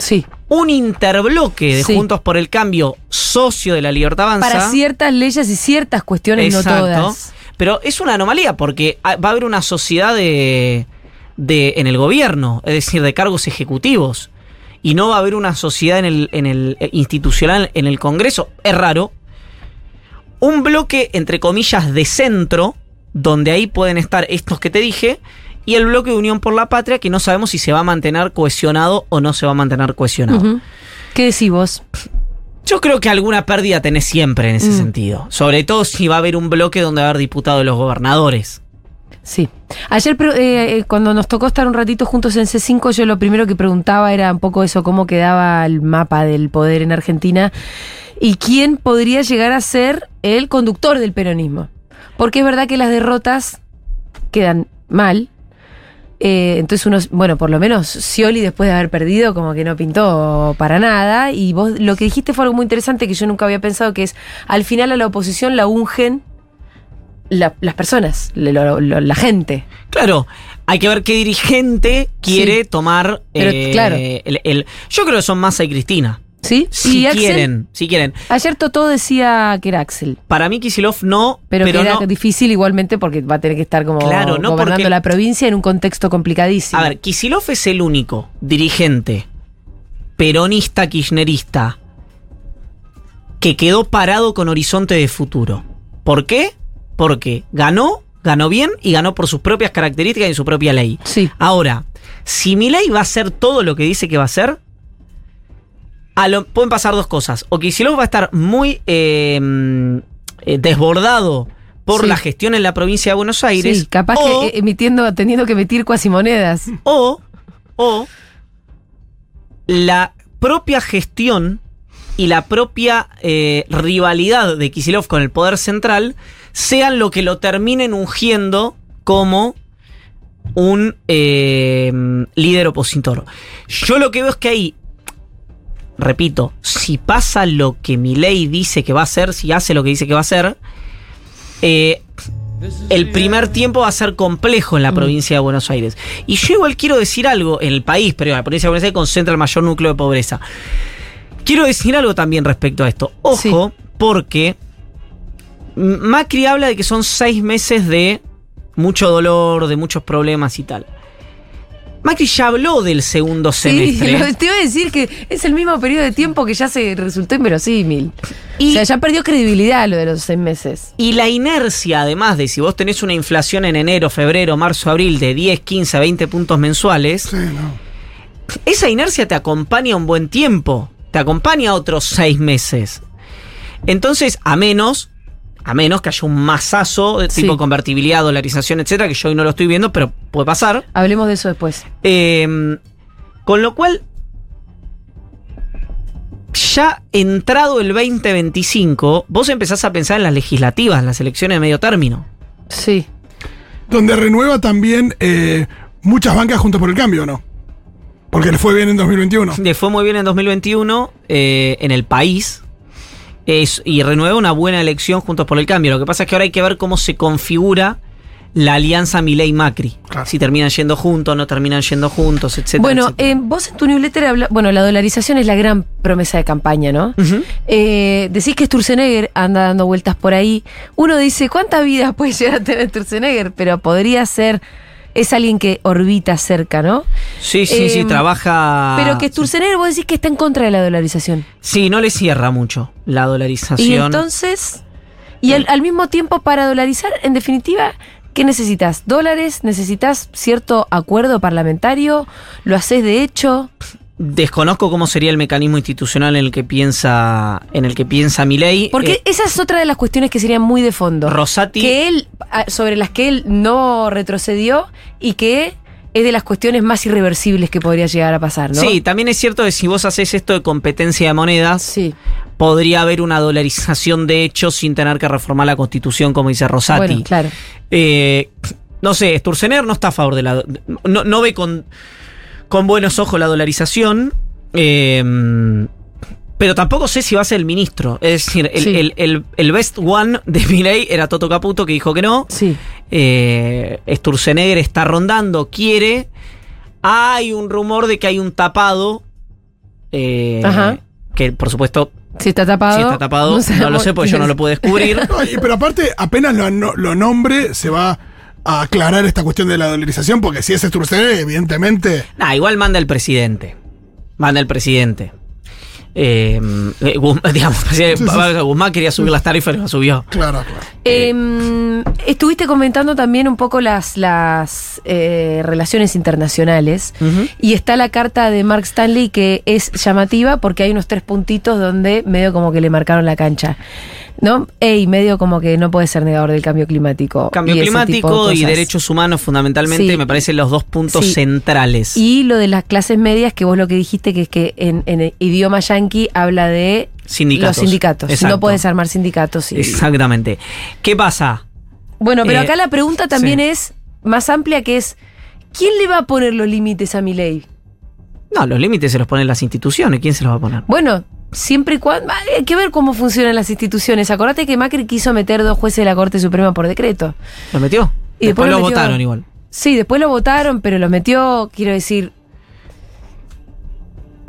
Speaker 3: Sí.
Speaker 4: Un interbloque de
Speaker 3: Sí.
Speaker 4: Juntos por el Cambio, socio de la Libertad Avanza.
Speaker 3: Para ciertas leyes y ciertas cuestiones, no todas.
Speaker 4: Pero es una anomalía porque va a haber una sociedad de, de en el gobierno, es decir, de cargos ejecutivos. Y no va a haber una sociedad en el, en el eh, institucional en el Congreso. Es raro. Un bloque, entre comillas, de centro, donde ahí pueden estar estos que te dije, y el bloque de Unión por la Patria, que no sabemos si se va a mantener cohesionado o no se va a mantener cohesionado.
Speaker 3: ¿Qué decís vos?
Speaker 4: Yo creo que alguna pérdida tenés siempre en ese
Speaker 3: Mm.
Speaker 4: sentido. Sobre todo si va a haber un bloque donde va a haber diputados de los gobernadores.
Speaker 3: Sí. Ayer eh, eh, cuando nos tocó estar un ratito juntos en C5, yo lo primero que preguntaba era un poco eso, cómo quedaba el mapa del poder en Argentina y quién podría llegar a ser el conductor del peronismo. Porque es verdad que las derrotas quedan mal. Eh, entonces uno, bueno, por lo menos Scioli después de haber perdido como que no pintó para nada. Y vos lo que dijiste fue algo muy interesante que yo nunca había pensado, que es al final a la oposición la ungen la- las personas, lo- lo- lo- la gente.
Speaker 4: Claro, hay que ver qué dirigente quiere tomar
Speaker 3: Pero,
Speaker 4: eh,
Speaker 3: claro.
Speaker 4: el, el- Yo creo que son Massa y Cristina.
Speaker 3: ¿Sí?
Speaker 4: Si
Speaker 3: y Axel,
Speaker 4: quieren, si quieren.
Speaker 3: ayer Totó decía que era Axel,
Speaker 4: Para mí Kisilov no,
Speaker 3: pero,
Speaker 4: pero,
Speaker 3: que era
Speaker 4: no.
Speaker 3: difícil igualmente porque va a tener que estar como
Speaker 4: Claro, no
Speaker 3: gobernando
Speaker 4: porque-
Speaker 3: la provincia en un contexto complicadísimo.
Speaker 4: A ver, Kisilov es el único dirigente peronista kirchnerista que quedó parado con horizonte de futuro. ¿Por qué? Porque ganó, ganó bien y ganó por sus propias características y su propia ley.
Speaker 3: Sí.
Speaker 4: Ahora, si Milei va a hacer todo lo que dice que va a hacer, a lo- pueden pasar dos cosas. O Kicillof va a estar muy eh, eh, desbordado por
Speaker 3: Sí.
Speaker 4: la gestión en la provincia de Buenos Aires.
Speaker 3: Sí, capaz
Speaker 4: o,
Speaker 3: que emitiendo, teniendo que emitir cuasimonedas.
Speaker 4: o, o la propia gestión y la propia eh, rivalidad de Kisilov con el poder central sean lo que lo terminen ungiendo como un eh, líder opositor. Yo lo que veo es que ahí, repito, si pasa lo que mi ley dice que va a hacer, si hace lo que dice que va a hacer, eh, el primer tiempo va a ser complejo en la provincia de Buenos Aires. Y yo igual quiero decir algo, en el país, pero en la provincia de Buenos Aires concentra el mayor núcleo de pobreza. Quiero decir algo también respecto a esto. Ojo, porque Macri habla de que son seis meses de mucho dolor, de muchos problemas y tal. Macri ya habló del segundo semestre.
Speaker 3: Sí, te iba a decir que es el mismo periodo de tiempo que ya se resultó inverosímil.
Speaker 4: Y-
Speaker 3: o sea, ya perdió credibilidad lo de los seis meses.
Speaker 4: Y la inercia, además de si vos tenés una inflación en enero, febrero, marzo, abril de 10, 15, 20 puntos mensuales,
Speaker 5: Sí, no.
Speaker 4: esa inercia te acompaña un buen tiempo. Te acompaña otros seis meses. Entonces, a menos, a menos que haya un masazo de
Speaker 3: Sí.
Speaker 4: tipo convertibilidad, dolarización, etcétera, que yo hoy no lo estoy viendo, pero puede pasar.
Speaker 3: Hablemos de eso después.
Speaker 4: Eh, con lo cual, ya entrado el 2025, vos empezás a pensar en las legislativas, en las elecciones de medio término.
Speaker 3: Sí.
Speaker 5: Donde renueva también eh, muchas bancas junto por el cambio, ¿no? Porque le fue bien en 2021.
Speaker 4: Le fue muy bien en 2021 eh, en el país. Es, y renueva una buena elección juntos por el cambio. Lo que pasa es que ahora hay que ver cómo se configura la alianza Milei-Macri.
Speaker 5: Claro.
Speaker 4: Si terminan yendo juntos, no terminan yendo juntos, etcétera.
Speaker 3: Bueno,
Speaker 4: etcétera.
Speaker 3: eh, vos en tu newsletter habla, bueno, la dolarización es la gran promesa de campaña, ¿no? Eh, decís que Sturzenegger anda dando vueltas por ahí. Uno dice, ¿cuánta vida puede llegar a tener Sturzenegger? Pero podría ser, es alguien que orbita cerca, ¿no?
Speaker 4: Sí, sí, sí,
Speaker 3: eh,
Speaker 4: trabaja.
Speaker 3: Pero que Sturzenegger vos decís que está en contra de la dolarización.
Speaker 4: Sí, no le cierra mucho la dolarización.
Speaker 3: Y entonces, y al, al mismo tiempo para dolarizar, en definitiva, ¿qué necesitas? ¿Dólares? ¿Necesitas cierto acuerdo parlamentario? ¿Lo haces de hecho?
Speaker 4: Desconozco cómo sería el mecanismo institucional en el que piensa, en el que piensa Milei.
Speaker 3: Porque
Speaker 4: Eh,
Speaker 3: esa es otra de las cuestiones que serían muy de fondo.
Speaker 4: Rosati.
Speaker 3: Que él, sobre las que él no retrocedió y que es de las cuestiones más irreversibles que podría llegar a pasar, ¿no?
Speaker 4: Sí, también es cierto que si vos haces esto de competencia de monedas,
Speaker 3: Sí.
Speaker 4: podría haber una dolarización de hecho sin tener que reformar la constitución, como dice Rosati.
Speaker 3: Bueno, claro.
Speaker 4: Eh, no sé, Sturzenegger no está a favor de la. No, no ve con, con buenos ojos la dolarización. eh, pero tampoco sé si va a ser el ministro. Es decir, el,
Speaker 3: Sí.
Speaker 4: el- el- el best one de Milei era Toto Caputo, que dijo que no.
Speaker 3: Sí.
Speaker 4: Eh, Sturzenegger está rondando, quiere. Hay un rumor de que hay un tapado. eh,
Speaker 3: Ajá.
Speaker 4: Que por supuesto,
Speaker 3: Si está tapado.
Speaker 4: si está tapado, no,
Speaker 3: sabemos
Speaker 4: lo sé porque yo no lo puedo descubrir.
Speaker 5: No, y- pero aparte, apenas lo, no- lo nombre, se va a aclarar esta cuestión de la dolarización, porque si es Sturzenegger, evidentemente.
Speaker 4: Nah, igual manda el presidente. Manda el presidente. Eh, eh, Guzmán, digamos, Guzmán quería subir las tarifas y las subió.
Speaker 5: Claro, claro.
Speaker 3: Eh, estuviste comentando también un poco las, las eh, relaciones internacionales. Y está la carta de Mark Stanley que es llamativa porque hay unos tres puntitos donde medio como que le marcaron la cancha. ¿No? Ey, medio como que no puede ser negador del cambio climático.
Speaker 4: Cambio
Speaker 3: y de
Speaker 4: climático y derechos humanos fundamentalmente
Speaker 3: Sí.
Speaker 4: me parecen los dos puntos
Speaker 3: Sí.
Speaker 4: centrales.
Speaker 3: Y lo de las clases medias, que vos lo que dijiste, que es que en, en el idioma yanqui habla de
Speaker 4: Sindicatos.
Speaker 3: los sindicatos.
Speaker 4: Exacto.
Speaker 3: No puedes armar sindicatos. y-
Speaker 4: Exactamente. ¿Qué pasa?
Speaker 3: Bueno, pero
Speaker 4: Eh,
Speaker 3: acá la pregunta también
Speaker 4: sí.
Speaker 3: es más amplia, que es, ¿quién le va a poner los límites a mi ley?
Speaker 4: No, los límites se los ponen las instituciones. ¿Quién se los va a poner?
Speaker 3: Bueno, siempre y cuando... Hay que ver cómo funcionan las instituciones. Acordate que Macri quiso meter dos jueces de la Corte Suprema por decreto.
Speaker 4: ¿Lo metió?
Speaker 3: Y después
Speaker 4: después
Speaker 3: lo
Speaker 4: lo
Speaker 3: metió-
Speaker 4: votaron igual.
Speaker 3: Sí, después lo votaron, pero lo metió, quiero decir...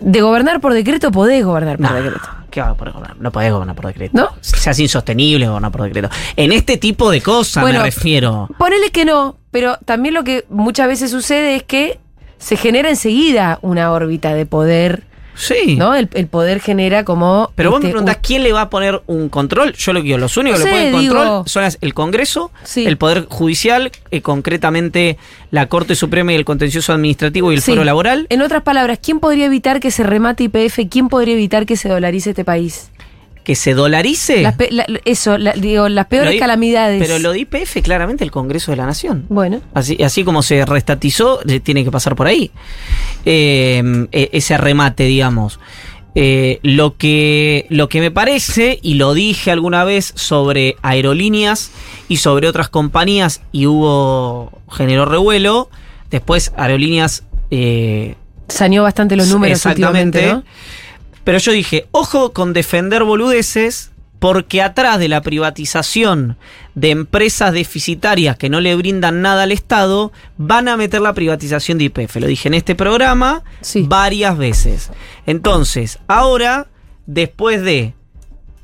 Speaker 3: De gobernar por decreto podés gobernar por
Speaker 4: Nah,
Speaker 3: decreto.
Speaker 4: ¿Qué va a poder gobernar? No podés gobernar por decreto.
Speaker 3: ¿No?
Speaker 4: Se hace insostenible gobernar por decreto. En este tipo de cosas
Speaker 3: Bueno,
Speaker 4: me refiero.
Speaker 3: Ponele que no, pero también lo que muchas veces sucede es que se genera enseguida una órbita de poder,
Speaker 4: Sí.
Speaker 3: ¿no? El, el poder genera como...
Speaker 4: Pero vos me
Speaker 3: este,
Speaker 4: preguntás
Speaker 3: un-
Speaker 4: quién le va a poner un control. Yo lo que digo, los únicos
Speaker 3: No
Speaker 4: que le ponen control
Speaker 3: digo-
Speaker 4: son las- el Congreso,
Speaker 3: Sí.
Speaker 4: el Poder Judicial, eh, concretamente la Corte Suprema y el Contencioso Administrativo y el
Speaker 3: Sí.
Speaker 4: Foro Laboral.
Speaker 3: En otras palabras, ¿quién podría evitar que se remate IPF? ¿Quién podría evitar que se dolarice este país?
Speaker 4: Que se dolarice.
Speaker 3: La- eso, la- digo, las peores calamidades.
Speaker 4: Pero lo de IPF, claramente el Congreso de la Nación.
Speaker 3: Bueno,
Speaker 4: Así, así como se restatizó, eh, tiene que pasar por ahí. Eh, eh, ese remate, digamos. Eh, lo, que, lo que me parece, y lo dije alguna vez sobre aerolíneas y sobre otras compañías, y hubo, generó revuelo, después aerolíneas... Eh,
Speaker 3: Saneó bastante los números
Speaker 4: exactamente,
Speaker 3: últimamente, ¿no?
Speaker 4: Pero yo dije, ojo con defender boludeces, porque atrás de la privatización de empresas deficitarias que no le brindan nada al Estado, van a meter la privatización de IPF. Lo dije en este programa
Speaker 3: Sí.
Speaker 4: varias veces. Entonces, ahora, después de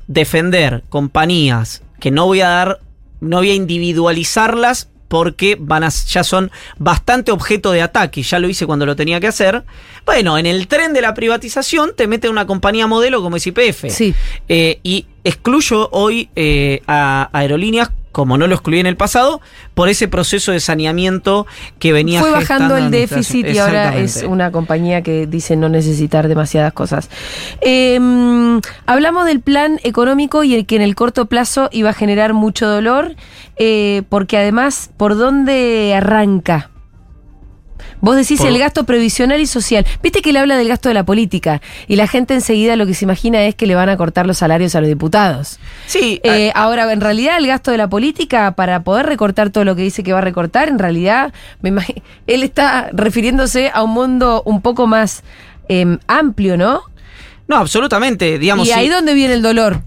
Speaker 4: defender compañías que no voy a dar, no voy a individualizarlas porque van a, ya son bastante objeto de ataque, ya lo hice cuando lo tenía que hacer. Bueno, en el tren de la privatización te mete una compañía modelo como es IPF.
Speaker 3: Sí.
Speaker 4: Eh, y excluyo hoy eh, a aerolíneas, como no lo excluí en el pasado, por ese proceso de saneamiento que venía
Speaker 3: Fue bajando el déficit y ahora es una compañía que dice no necesitar demasiadas cosas. Eh, hablamos del plan económico y el que en el corto plazo iba a generar mucho dolor, eh, porque además, ¿por dónde arranca? Vos decís
Speaker 4: Por-
Speaker 3: el gasto previsional y social. Viste que le habla del gasto de la política y la gente enseguida lo que se imagina es que le van a cortar los salarios a los diputados.
Speaker 4: Sí,
Speaker 3: Eh,
Speaker 4: a-
Speaker 3: ahora, en realidad, el gasto de la política, para poder recortar todo lo que dice que va a recortar, en realidad, me imagi- él está refiriéndose a un mundo un poco más em, amplio, ¿no?
Speaker 4: no, absolutamente. Digamos,
Speaker 3: y ahí donde viene el dolor.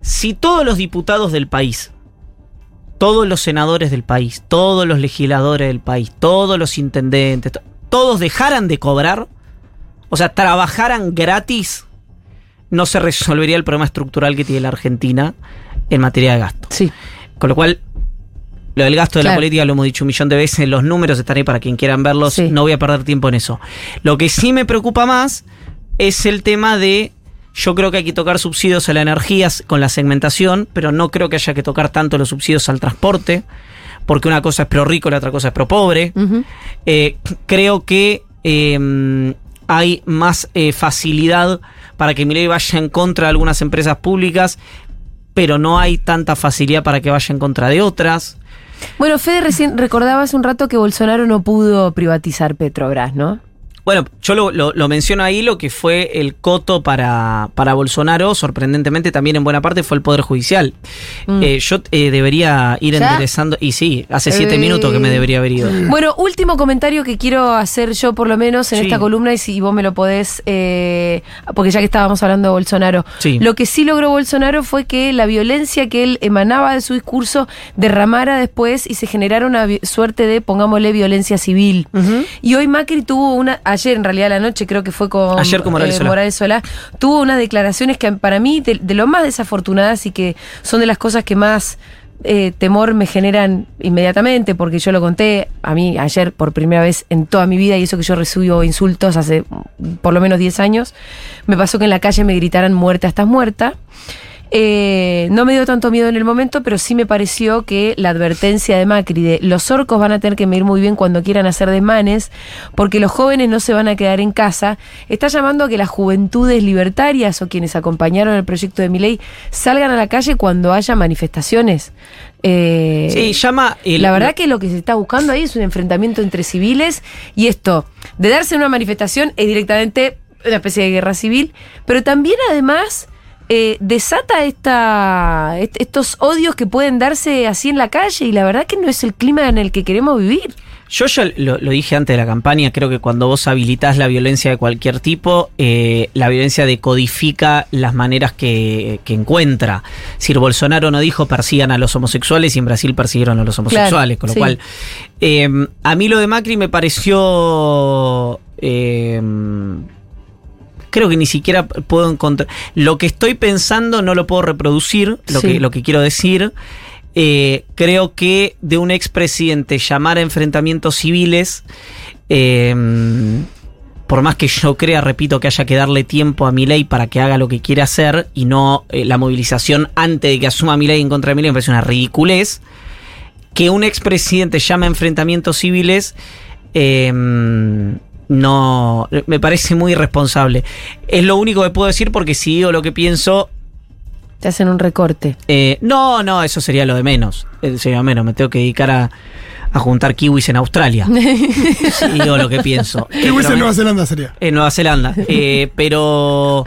Speaker 4: si todos los diputados del país, todos los senadores del país, todos los legisladores del país, todos los intendentes, to- todos dejaran de cobrar, o sea, trabajaran gratis, no se resolvería el problema estructural que tiene la Argentina en materia de gasto.
Speaker 3: Sí.
Speaker 4: Con lo cual, lo del gasto de la política lo hemos dicho un millón de veces, los números están ahí para quien quieran verlos,
Speaker 3: Sí.
Speaker 4: no voy a perder tiempo en eso. Lo que sí me preocupa más es el tema de, yo creo que hay que tocar subsidios a la energía con la segmentación, pero no creo que haya que tocar tanto los subsidios al transporte, porque una cosa es pro rico y la otra cosa es pro pobre. Eh, creo que eh, hay más eh, facilidad para que Milei vaya en contra de algunas empresas públicas, pero no hay tanta facilidad para que vaya en contra de otras.
Speaker 3: Bueno, Fede recién recordaba hace un rato que Bolsonaro no pudo privatizar Petrobras, ¿no?
Speaker 4: Bueno, yo lo, lo- lo menciono ahí, lo que fue el coto para, para Bolsonaro, sorprendentemente también en buena parte fue el Poder Judicial.
Speaker 3: Mm.
Speaker 4: Eh, yo eh, debería ir
Speaker 3: ¿Ya?
Speaker 4: enderezando, y sí, hace siete
Speaker 3: Eh.
Speaker 4: minutos que me debería haber ido.
Speaker 3: Bueno, último comentario que quiero hacer yo por lo menos en
Speaker 4: Sí.
Speaker 3: esta columna y si vos me lo podés, porque ya que estábamos hablando de Bolsonaro,
Speaker 4: Sí.
Speaker 3: lo que sí logró Bolsonaro fue que la violencia que él emanaba de su discurso derramara después y se generara una suerte de, pongámosle, violencia civil. Y hoy Macri tuvo una, ayer en realidad la noche creo que fue con eh,
Speaker 4: Ayer con Morales Solá.
Speaker 3: Solá, tuvo unas declaraciones que para mí de, de lo más desafortunadas y que son de las cosas que más eh, temor me generan inmediatamente, porque yo lo conté a mí ayer por primera vez en toda mi vida y eso que yo recibo insultos hace mm, por lo menos 10 años, me pasó que en la calle me gritaran muerta, estás muerta. Eh, no me dio tanto miedo en el momento, pero sí me pareció que la advertencia de Macri de los orcos van a tener que medir muy bien cuando quieran hacer desmanes, porque los jóvenes no se van a quedar en casa, está llamando a que las juventudes libertarias o quienes acompañaron el proyecto de Miley salgan a la calle cuando haya manifestaciones. Eh,
Speaker 4: Sí, llama... el-
Speaker 3: la verdad que lo que se está buscando ahí es un enfrentamiento entre civiles y esto, de darse una manifestación es directamente una especie de guerra civil, pero también además eh, desata esta, est- estos odios que pueden darse así en la calle y la verdad que no es el clima en el que queremos vivir.
Speaker 4: Yo ya lo, lo dije antes de la campaña, creo que cuando vos habilitás la violencia de cualquier tipo, eh, la violencia decodifica las maneras que, que encuentra. Si Bolsonaro no dijo persigan a los homosexuales y en Brasil persiguieron a los homosexuales, con lo
Speaker 3: sí.
Speaker 4: cual eh, a mí lo de Macri me pareció... eh, creo que ni siquiera puedo encontrar. Lo que estoy pensando no lo puedo reproducir, lo,
Speaker 3: Sí.
Speaker 4: que, lo que quiero decir. Eh, creo que de un expresidente llamar a enfrentamientos civiles, eh, por más que yo crea, repito, que haya que darle tiempo a Milei para que haga lo que quiere hacer y no eh, la movilización antes de que asuma Milei en contra de Milei me parece una ridiculez. Que un expresidente llame a enfrentamientos civiles eh, no me parece muy irresponsable. Es lo único que puedo decir porque si digo lo que pienso,
Speaker 3: Te hacen un recorte.
Speaker 4: eh, no, no, eso sería lo de menos. Eh, Sería menos, me tengo que dedicar a, a juntar kiwis en Australia. Sí, digo lo que pienso. Eh,
Speaker 5: ¿Qué
Speaker 4: pero
Speaker 5: en Nueva Zelanda sería?
Speaker 4: en Nueva Zelanda. Eh, pero,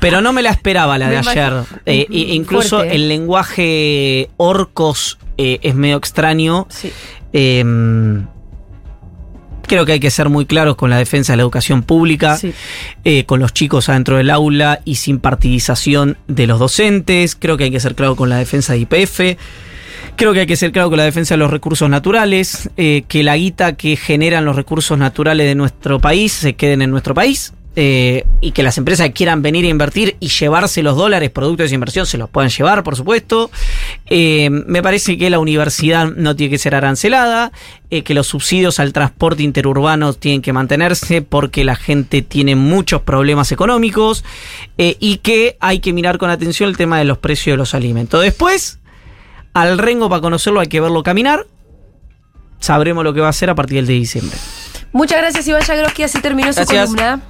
Speaker 4: pero no me la esperaba la de
Speaker 3: Me
Speaker 4: ayer. Eh, i- incluso
Speaker 3: Fuerte, ¿eh?
Speaker 4: el lenguaje orcos eh, es medio extraño.
Speaker 3: Sí.
Speaker 4: Creo que hay que ser muy claros con la defensa de la educación pública,
Speaker 3: Sí.
Speaker 4: eh, con los chicos adentro del aula y sin partidización de los docentes. Creo que hay que ser claro con la defensa de IPF. Creo que hay que ser claro con la defensa de los recursos naturales, eh, que la guita que generan los recursos naturales de nuestro país se queden en nuestro país. Eh, y que las empresas que quieran venir a invertir y llevarse los dólares, productos de inversión, se los puedan llevar, por supuesto. Eh, me parece que la universidad no tiene que ser arancelada, eh, que los subsidios al transporte interurbano tienen que mantenerse porque la gente tiene muchos problemas económicos eh, y que hay que mirar con atención el tema de los precios de los alimentos. Después, al Rengo para conocerlo hay que verlo caminar. Sabremos lo que va a hacer a partir del de diciembre.
Speaker 3: Muchas gracias, Iván Yagroski. Así terminó su columna.